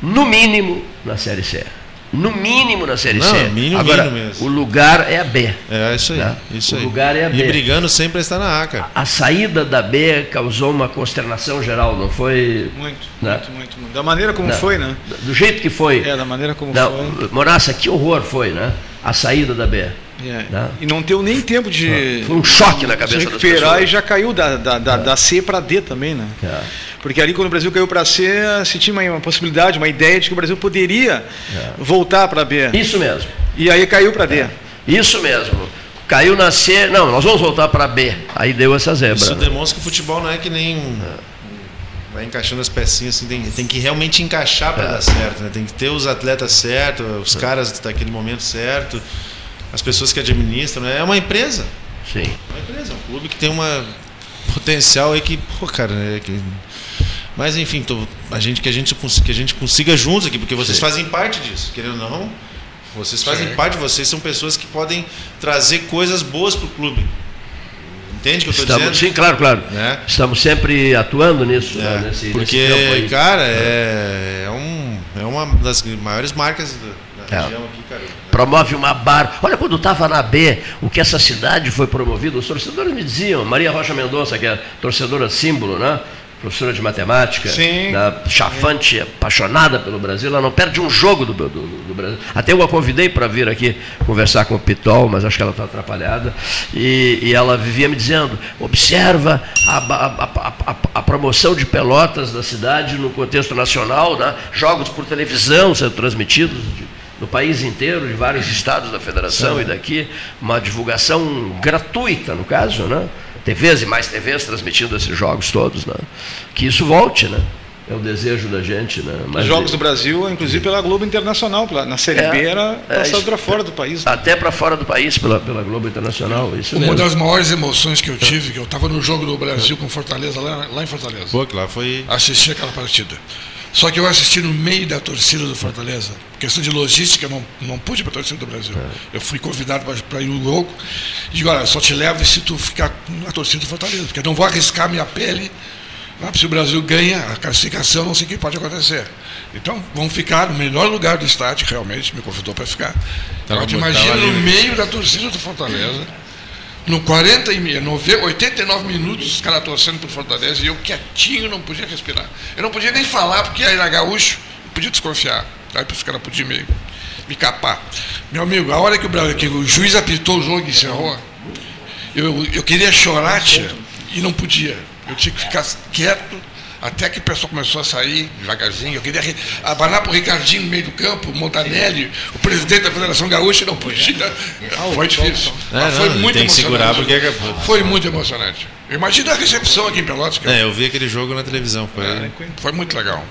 No mínimo na série C. No mínimo na Série Não, C. Mínimo, Agora, mínimo mesmo. o lugar é a B. É isso aí. Né? Isso o aí. lugar é a B. E brigando sempre está na A, cara. A, a, saída da B causou uma consternação geral, não foi? Muito, né? muito, muito, muito. Da maneira como não, foi, né? Do jeito que foi. É, da maneira como não, foi. Moraça, que horror foi, né? A saída da B. É. Né? E não deu nem tempo de. Foi um choque na cabeça de recuperar e já caiu da, da, da, é. da C para D também, né? É. Porque ali, quando o Brasil caiu para C, se tinha uma, possibilidade, uma ideia de que o Brasil poderia é. voltar para B. Isso mesmo. E aí caiu para D. É. Isso mesmo. Caiu na C, não, nós vamos voltar para B. Aí deu essa zebra. Isso né? demonstra que o futebol não é que nem. É. Vai encaixando as pecinhas assim, tem, tem que realmente encaixar para é. dar certo, né? Tem que ter os atletas certos, os é. caras daquele momento certo, as pessoas que administram, né? É uma empresa. Sim. É uma empresa, é um clube que tem uma potencial aí que, pô, cara, é que mas enfim, tô, a gente que a gente que a gente consiga juntos aqui, porque vocês Sim. fazem parte disso, querendo ou não. Vocês fazem Sim. parte, vocês são pessoas que podem trazer coisas boas para o clube. Entende o que eu estou dizendo? Sim, claro, claro. Né? Estamos sempre atuando nisso. É, né? nesse, porque, nesse cara, é, é, um, é uma das maiores marcas da, da É. região aqui, cara. Promove uma bar. Olha, quando estava na B, o que essa cidade foi promovida, os torcedores me diziam, Maria Rocha Mendonça, que é torcedora símbolo, né? Professora de matemática, Sim. né? chafante, apaixonada pelo Brasil, ela não perde um jogo do, do, do Brasil. Até eu a convidei para vir aqui conversar com o Pitol, mas acho que ela está atrapalhada. E, e ela vivia me dizendo: observa a, a, a, a, a promoção de pelotas da cidade no contexto nacional, né? jogos por televisão sendo transmitidos. De, no país inteiro, de vários estados da federação Sim. e daqui, uma divulgação gratuita, no caso, né? TVs e mais TVs transmitindo esses jogos todos, né? Que isso volte, né? É o desejo da gente, né? Os Jogos do Brasil, inclusive pela Globo Internacional, pela- na Série É, B era é passado isso. para fora do país. né? Até para fora do país, pela, pela Globo Internacional, isso Uma mesmo. das maiores emoções que eu tive, que eu estava no jogo do Brasil com Fortaleza, lá, lá em Fortaleza. Pô, que lá foi. Assisti aquela partida. Só que eu assisti no meio da torcida do Fortaleza. Questão de logística, não, não pude ir para a torcida do Brasil. Eu fui convidado para ir no jogo. E digo, olha, só te levo se tu ficar na torcida do Fortaleza, porque eu não vou arriscar minha pele. lá, Se o Brasil ganha a classificação, não sei o que pode acontecer. Então, vamos ficar no melhor lugar do estádio, realmente, me convidou para ficar. Tava- Agora, te imagina no meio da torcida do Fortaleza, no 40 e meia, 90, 89 minutos, os caras torcendo por Fortaleza e eu quietinho não podia respirar. Eu não podia nem falar, porque era gaúcho, não podia desconfiar. Aí os caras podiam me, me capar. Meu amigo, a hora que o, que o juiz apitou o jogo e encerrou, eu, eu queria chorar, tia, e não podia. Eu tinha que ficar quieto até que o pessoal começou a sair devagarzinho. Eu queria abanar para o Ricardinho no meio do campo, o Montanelli, o presidente da Federação Gaúcha, e não podia. Foi difícil. É, Mas foi não, muito tem que segurar emocionante. porque é- Foi muito emocionante. Imagina a recepção aqui em Pelotas. É, eu vi aquele jogo na televisão. Foi, Foi muito legal.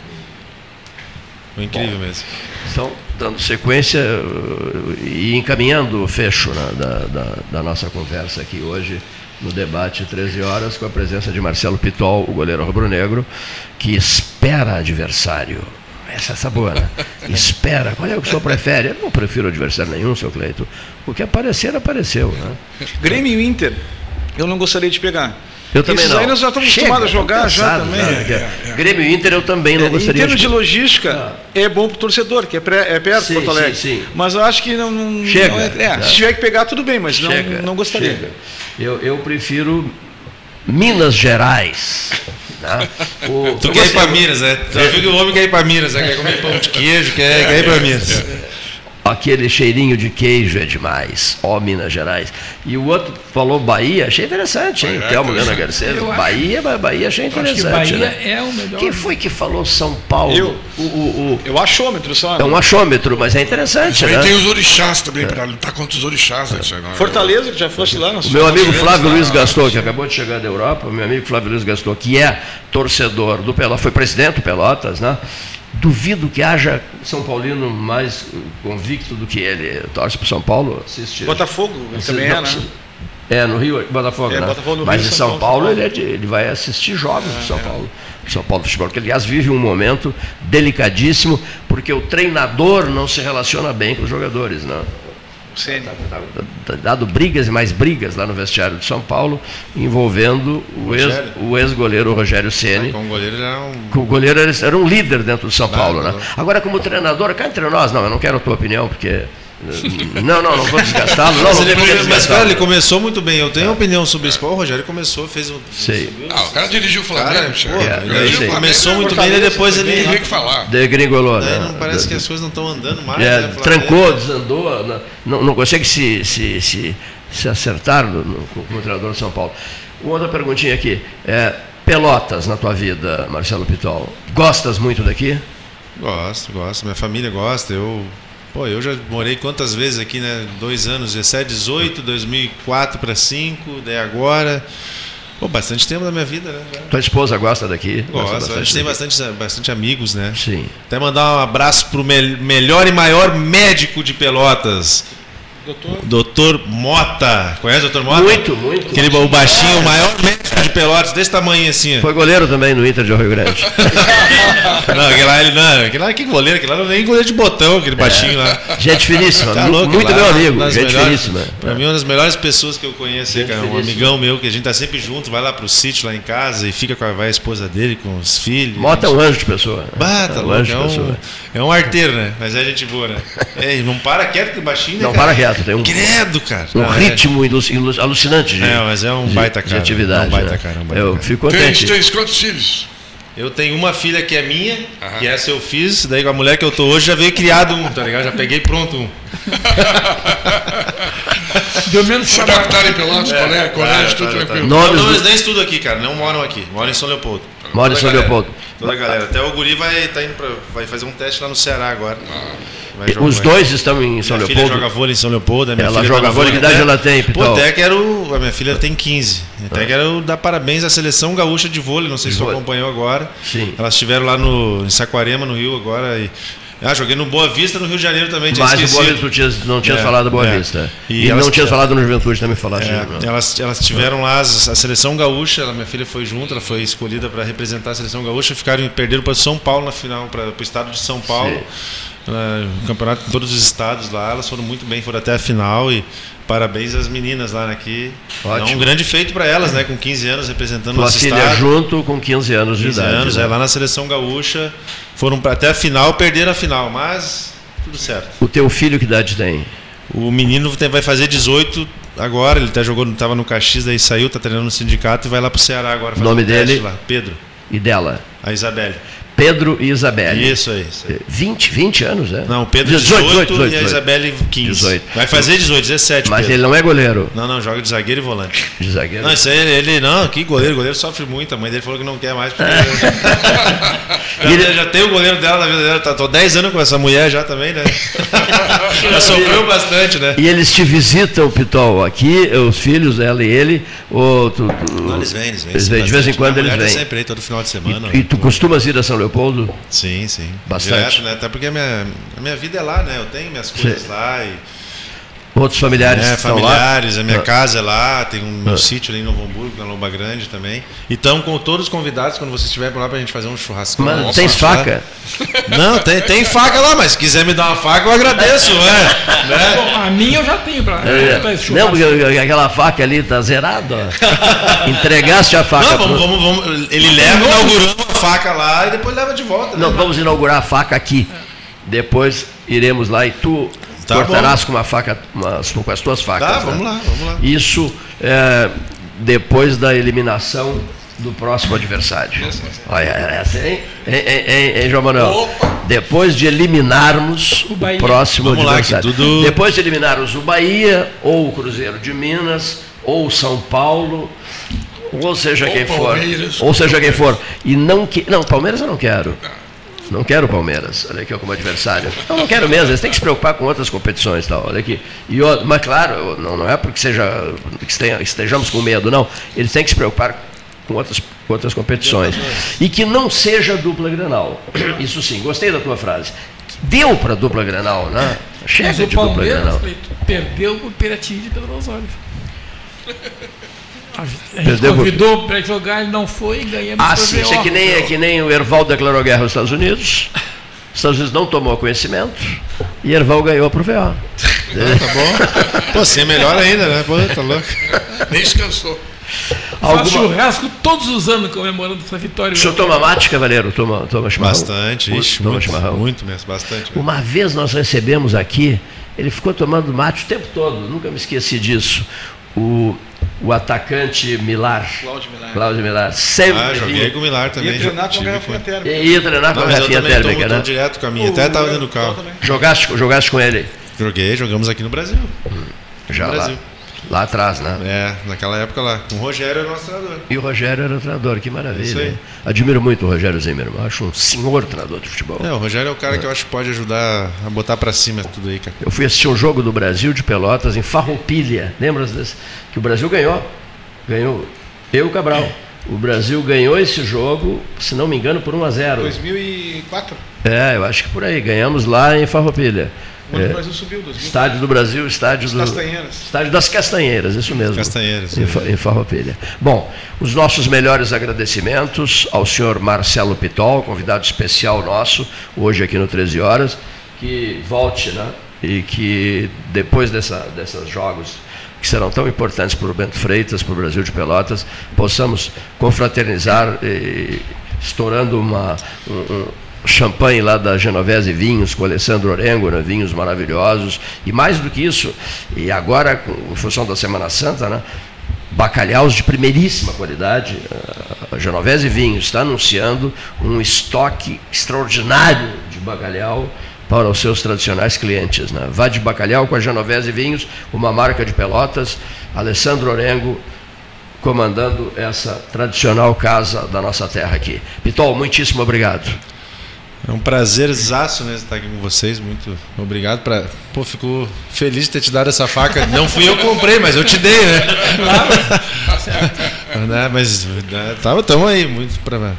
foi incrível mesmo. Então, dando sequência uh, e encaminhando o fecho né, da, da, da nossa conversa aqui hoje, no debate 13 horas, com a presença de Marcelo Pitol, o goleiro rubro-negro, que espera adversário. Essa é essa boa, né? Espera. Qual é o que o senhor prefere? Eu não prefiro adversário nenhum, seu Cleito. O que aparecer, apareceu. Né? Grêmio e Inter, eu não gostaria de pegar. Eu também Esses não. aí nós já estamos acostumados a jogar já cansado também. já, que é- Grêmio e Inter eu também não É, em gostaria termos de de- logística, é bom para o torcedor, que é, pré- é perto Sim, de Porto Alegre. sim, sim. Mas eu acho que não. não Chega. não é- é, Já. se tiver que pegar, tudo bem, mas não, Chega, não gostaria. chega. Eu, eu prefiro Minas Gerais. Tá? O- Tu quer ir pra Minas, né? Tu viu que o homem quer ir pra Minas, né? Quer comer pão de queijo, quer, quer ir pra Minas. Aquele cheirinho de queijo é demais. Ó, Minas Gerais. E o outro falou Bahia, achei interessante, hein? É Thelmo interessante. Acho- Bahia, mas Bahia achei Eu acho que interessante. Bahia né? é o melhor. Quem foi que falou São Paulo? Eu. O, o, o- Eu achômetro só. É um achômetro, mas é interessante, Aí né? tem os orixás também, para lutar contra os orixás. Né? É- Fortaleza, que já fosse lá. O meu amigo Flávio Luiz Gaston, que acabou de chegar da Europa, meu amigo Flávio Luiz Gaston, que é torcedor do Pelotas, foi presidente do Pelotas, né? Duvido que haja São Paulino mais convicto do que ele. Torce para São Paulo, assiste. Botafogo assiste- também é, né? É, no Rio, Botafogo, É, né? Botafogo Mas Rio, em São São Paulo, Paulo, ele, é de- ele vai assistir jogos É, do São Paulo. São Paulo Futebol, que aliás vive um momento delicadíssimo, porque o treinador não se relaciona bem com os jogadores, né? Sim. Tá dado brigas e mais brigas lá no vestiário de São Paulo, envolvendo o ex-goleiro Rogério Ceni. Goleiro era um. que O goleiro era, era um líder dentro do São Paulo, né? não. Agora, como treinador, cá entre nós, não, eu não quero a tua opinião, porque. Não, não, não vou desgastá-lo. Não, Mas, não ele, come- mas cara, ele começou muito bem. Eu tenho opinião sobre isso. Pô, o Rogério começou, fez um. Sei. Ah, o cara dirigiu o Flamengo. Cara, pô, é. Flamengo, Começou muito bem, e depois também, ele- Tem que falar. Degringolou, Daí né? não parece que as coisas não estão andando mais. É, né, trancou, desandou, né? não, não consegue se, se, se, se acertar no, no, com o treinador de São Paulo. Uma outra perguntinha aqui. É, Pelotas na tua vida, Marcelo Pitol. Gostas muito daqui? Gosto, gosto. Minha família gosta. Eu, pô, eu já morei quantas vezes aqui, né? Dois anos, 17, 18, 2004 para 5, daí agora. Pô, bastante tempo da minha vida, né? Tua esposa gosta daqui? Gosta Gosto, a gente tem bastante, bastante amigos, né? Sim. Até mandar um abraço pro mel- melhor e maior médico de Pelotas. Doutor? Doutor Mota. Conhece o doutor Mota? Muito, muito. Aquele o baixinho, o maior médico de Pelotas, desse tamanho assim. Foi goleiro também no Inter de Rio Grande. não, aquele lá, ele não, aquele lá que goleiro, aquele lá não é nem goleiro de botão, aquele é. baixinho lá. Gente finíssima, tá louco, muito lá, meu amigo, gente melhores, finíssima. Pra mim, uma das melhores pessoas que eu conheço, gente cara, um amigão meu, que a gente tá sempre junto, vai lá pro sítio lá em casa e fica com a, vai a esposa dele, com os filhos. Mota é um anjo de pessoa. Bata, é um anjo de é pessoa. É um arteiro, né? Mas é gente boa, né? É, não para quieto que baixinho, né, Não para quieto, tem um. Credo, cara. Um não, ritmo é... alucinante de, é, mas é um baita cara. De atividade. É um baita né? cara, um baita eu cara. fico contente. Tem, tem quantos filhos? Eu tenho uma filha que é minha, Aham. que essa eu fiz, daí com a mulher que eu tô hoje já veio criado um, tá ligado? Já peguei pronto um. Deu menos Se adaptaram em Pelotas, é, colégio, colégio, tudo tranquilo. Não, não, eles nem estudam aqui, cara, não moram aqui, moram em São Leopoldo. Mora em São Leopoldo. Toda a galera. Até o Guri vai, tá indo pra, vai fazer um teste lá no Ceará agora. Jogar, Os dois estão em São minha Leopoldo? Filha joga vôlei em São Leopoldo. minha ela filha joga vôlei, que idade ela tem, Pô, até quero. A minha filha tem 15. Até ah. quero dar parabéns à seleção gaúcha de vôlei. Não sei se você acompanhou agora. Sim. Elas estiveram lá no, em Saquarema, no Rio, agora. E, ah, joguei no Boa Vista, no Rio de Janeiro também. Tinha Mas o Boa Vista, não tinha é, falado Boa é. Vista. E, e não tinha falado no Juventude também falar. É, elas, elas tiveram lá a seleção gaúcha, ela, minha filha foi junto, ela foi escolhida para representar a seleção gaúcha, ficaram perderam para São Paulo na final, para o estado de São Paulo. Uh, campeonato em todos os estados lá, elas foram muito bem, foram até a final e parabéns às meninas lá aqui. Ótimo. É um grande feito para elas, né? Com 15 anos representando o nosso filha estado. junto com 15 anos 15 de idade. anos, né? é, lá na seleção gaúcha. Foram até a final, perderam a final, mas tudo certo. O teu filho que idade tem? O menino vai fazer 18 agora, ele tá jogando, estava no Caxias, daí saiu, está treinando no sindicato e vai lá para o Ceará agora. O nome um dele? Lá, Pedro. E dela? A Isabelle. Pedro e Isabelle. Isso aí. Isso aí. 20, 20 anos, né? Não, Pedro 18, 18, 18 e a Isabelle 15. 18. Vai fazer 18, 17. Mas Pedro. ele não é goleiro. Não, não, joga de zagueiro e volante. De zagueiro? Não, isso aí, ele, não, que goleiro, goleiro sofre muito. A mãe dele falou que não quer mais. Porque já, ele... já tem o goleiro dela na vida dela. Tá, tô 10 anos com essa mulher já também, né? já sofreu bastante, né? E eles te visitam, Pitol, aqui, os filhos, ela e ele? Ou tu, tu... Não, eles vêm, eles vêm. Eles vêm, de vez em quando eles vêm. sempre aí, todo final de semana. E, e tu costumas ir a São Leopoldo? Sim. Sim, sim. Bastante. Direto, né? Até porque a minha, a minha vida é lá, né? Eu tenho minhas coisas sim. lá e Outros familiares é, familiares, lá? a minha ah. casa é lá, tem um meu ah. sítio ali em Novo Hamburgo, na Lomba Grande também. E estão com todos os convidados quando você estiver por lá pra gente fazer um churrasco. Mas não tem faca? Não, tem, tem faca lá, mas se quiser me dar uma faca, eu agradeço, né? né? Bom, a minha eu já tenho pra, é. Não, porque aquela faca ali tá zerada. Entregaste a faca. Não, vamos, pro... vamos, vamos, ele leva inaugurando a faca lá e depois leva de volta. Né? Não, vamos inaugurar a faca aqui. Depois iremos lá e tu Tá cortarás bom. com uma faca, uma, com as tuas facas. Tá, vamos né? lá, vamos lá. Isso é, depois da eliminação do próximo adversário. Olha, essa, hein? Hein, hein, hein, João Manuel? Opa. Depois de eliminarmos o, o próximo Vamos adversário. Lá, tudo... Depois de eliminarmos o Bahia, ou o Cruzeiro de Minas, ou o São Paulo, ou seja ou quem Palmeiras. for. Ou seja quem for. E não que. Não, Palmeiras eu não quero. Não. Não quero o Palmeiras, olha aqui como adversário. Não, não quero mesmo, eles têm que se preocupar com outras competições, tal, olha aqui. E, mas claro, não, não é porque seja, que estejamos com medo, não. Eles têm que se preocupar com outras, com outras competições. E que não seja dupla Granal. Isso sim, gostei da tua frase. Deu para dupla Granal, né? Chega de dupla Granal. Perdeu o Pirativi e Pedro Osório. A gente convidou para jogar, ele não foi e ganhamos Ah, sim, isso é que, nem, é que nem o Erval declarou guerra aos Estados Unidos. Os Estados Unidos não tomou conhecimento e Erval ganhou para o VO. Ah, tá bom. Pô, assim é melhor ainda, né? Pô, tá louco. Nem descansou. Alguma... Faz churrasco todos os anos comemorando essa vitória. O senhor toma mate, cavaleiro? Toma, toma chimarrão? Bastante, ixi, toma muito, chimarrão. muito mesmo, bastante. Mesmo. Uma vez nós recebemos aqui, ele ficou tomando mate o tempo todo, nunca me esqueci disso. O o atacante Milar. Cláudio Milar. Cláudio Milar. Sempre ah, joguei com o Milar também. Ia treinar com a Rafinha Térmica. Ia treinar com a Rafinha Térmica, né? direto com a minha, até estava dentro do carro. Jogaste, jogaste com ele? Joguei, jogamos aqui no Brasil. Hum, já no lá. Brasil. Lá atrás, né? É, naquela época lá. O Rogério era o nosso treinador. E o Rogério era o treinador, que maravilha. Admiro muito o Rogério Zimmermann. Acho um senhor treinador de futebol. É, o Rogério é o cara é. que eu acho que pode ajudar a botar para cima tudo aí, cara. Eu fui assistir um jogo do Brasil de Pelotas em Farroupilha. Lembra desse? Que o Brasil ganhou. Ganhou eu e o Cabral. O Brasil ganhou esse jogo, se não me engano, por 1 a 0. 2004? É, eu acho que por aí. Ganhamos lá em Farroupilha. Quando é, o Brasil subiu, 2004. Estádio do Brasil, estádio das do, Castanheiras. Estádio das Castanheiras, isso mesmo. Castanheiras. Em, é. em Farroupilha. Bom, os nossos melhores agradecimentos ao senhor Marcelo Pitol, convidado especial nosso, hoje aqui no 13 Horas, que volte, né? E que depois dessa, desses jogos que serão tão importantes para o Bento Freitas, para o Brasil de Pelotas, possamos confraternizar, e, estourando uma, um, um champanhe lá da Genovese Vinhos, com Alessandro Orengo, né, vinhos maravilhosos, e mais do que isso, e agora, em função da Semana Santa, né, bacalhaus de primeiríssima qualidade. A Genovese Vinhos está anunciando um estoque extraordinário de bacalhau para os seus tradicionais clientes. Né? Vá de Bacalhau com a Genovese Vinhos, uma marca de Pelotas, Alessandro Orengo comandando essa tradicional casa da nossa terra aqui. Pitol, muitíssimo obrigado. É um prazer exaço né, estar aqui com vocês. Muito obrigado. Pra... Pô, fico feliz de ter te dado essa faca. Não fui eu que comprei, mas eu te dei, né? Claro. Tá certo. né, mas estamos né, aí, muito para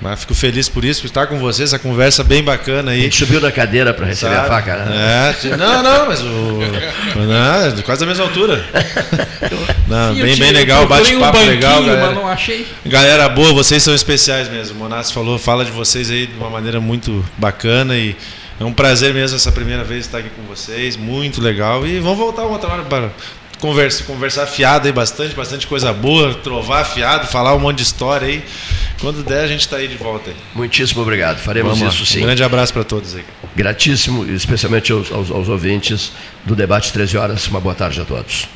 mas fico feliz por isso, por estar com vocês, essa conversa bem bacana aí. A gente subiu da cadeira para receber Sabe? a faca, né? É, não, não, mas o. Não, quase da mesma altura. Não, bem, bem legal, bate-papo um legal, galera. Mas não achei. Galera boa, vocês são especiais mesmo. O Monassi falou, fala de vocês aí de uma maneira muito bacana e é um prazer mesmo essa primeira vez estar aqui com vocês, muito legal. E vamos voltar uma outra hora para conversa, conversar fiado aí bastante, bastante coisa boa, trovar fiado, falar um monte de história aí. Quando der, a gente está aí de volta. Muitíssimo obrigado. Faremos Vamos isso sim. Um grande abraço para todos aí. Gratíssimo, especialmente aos, aos, aos ouvintes do debate 13 horas. Uma boa tarde a todos.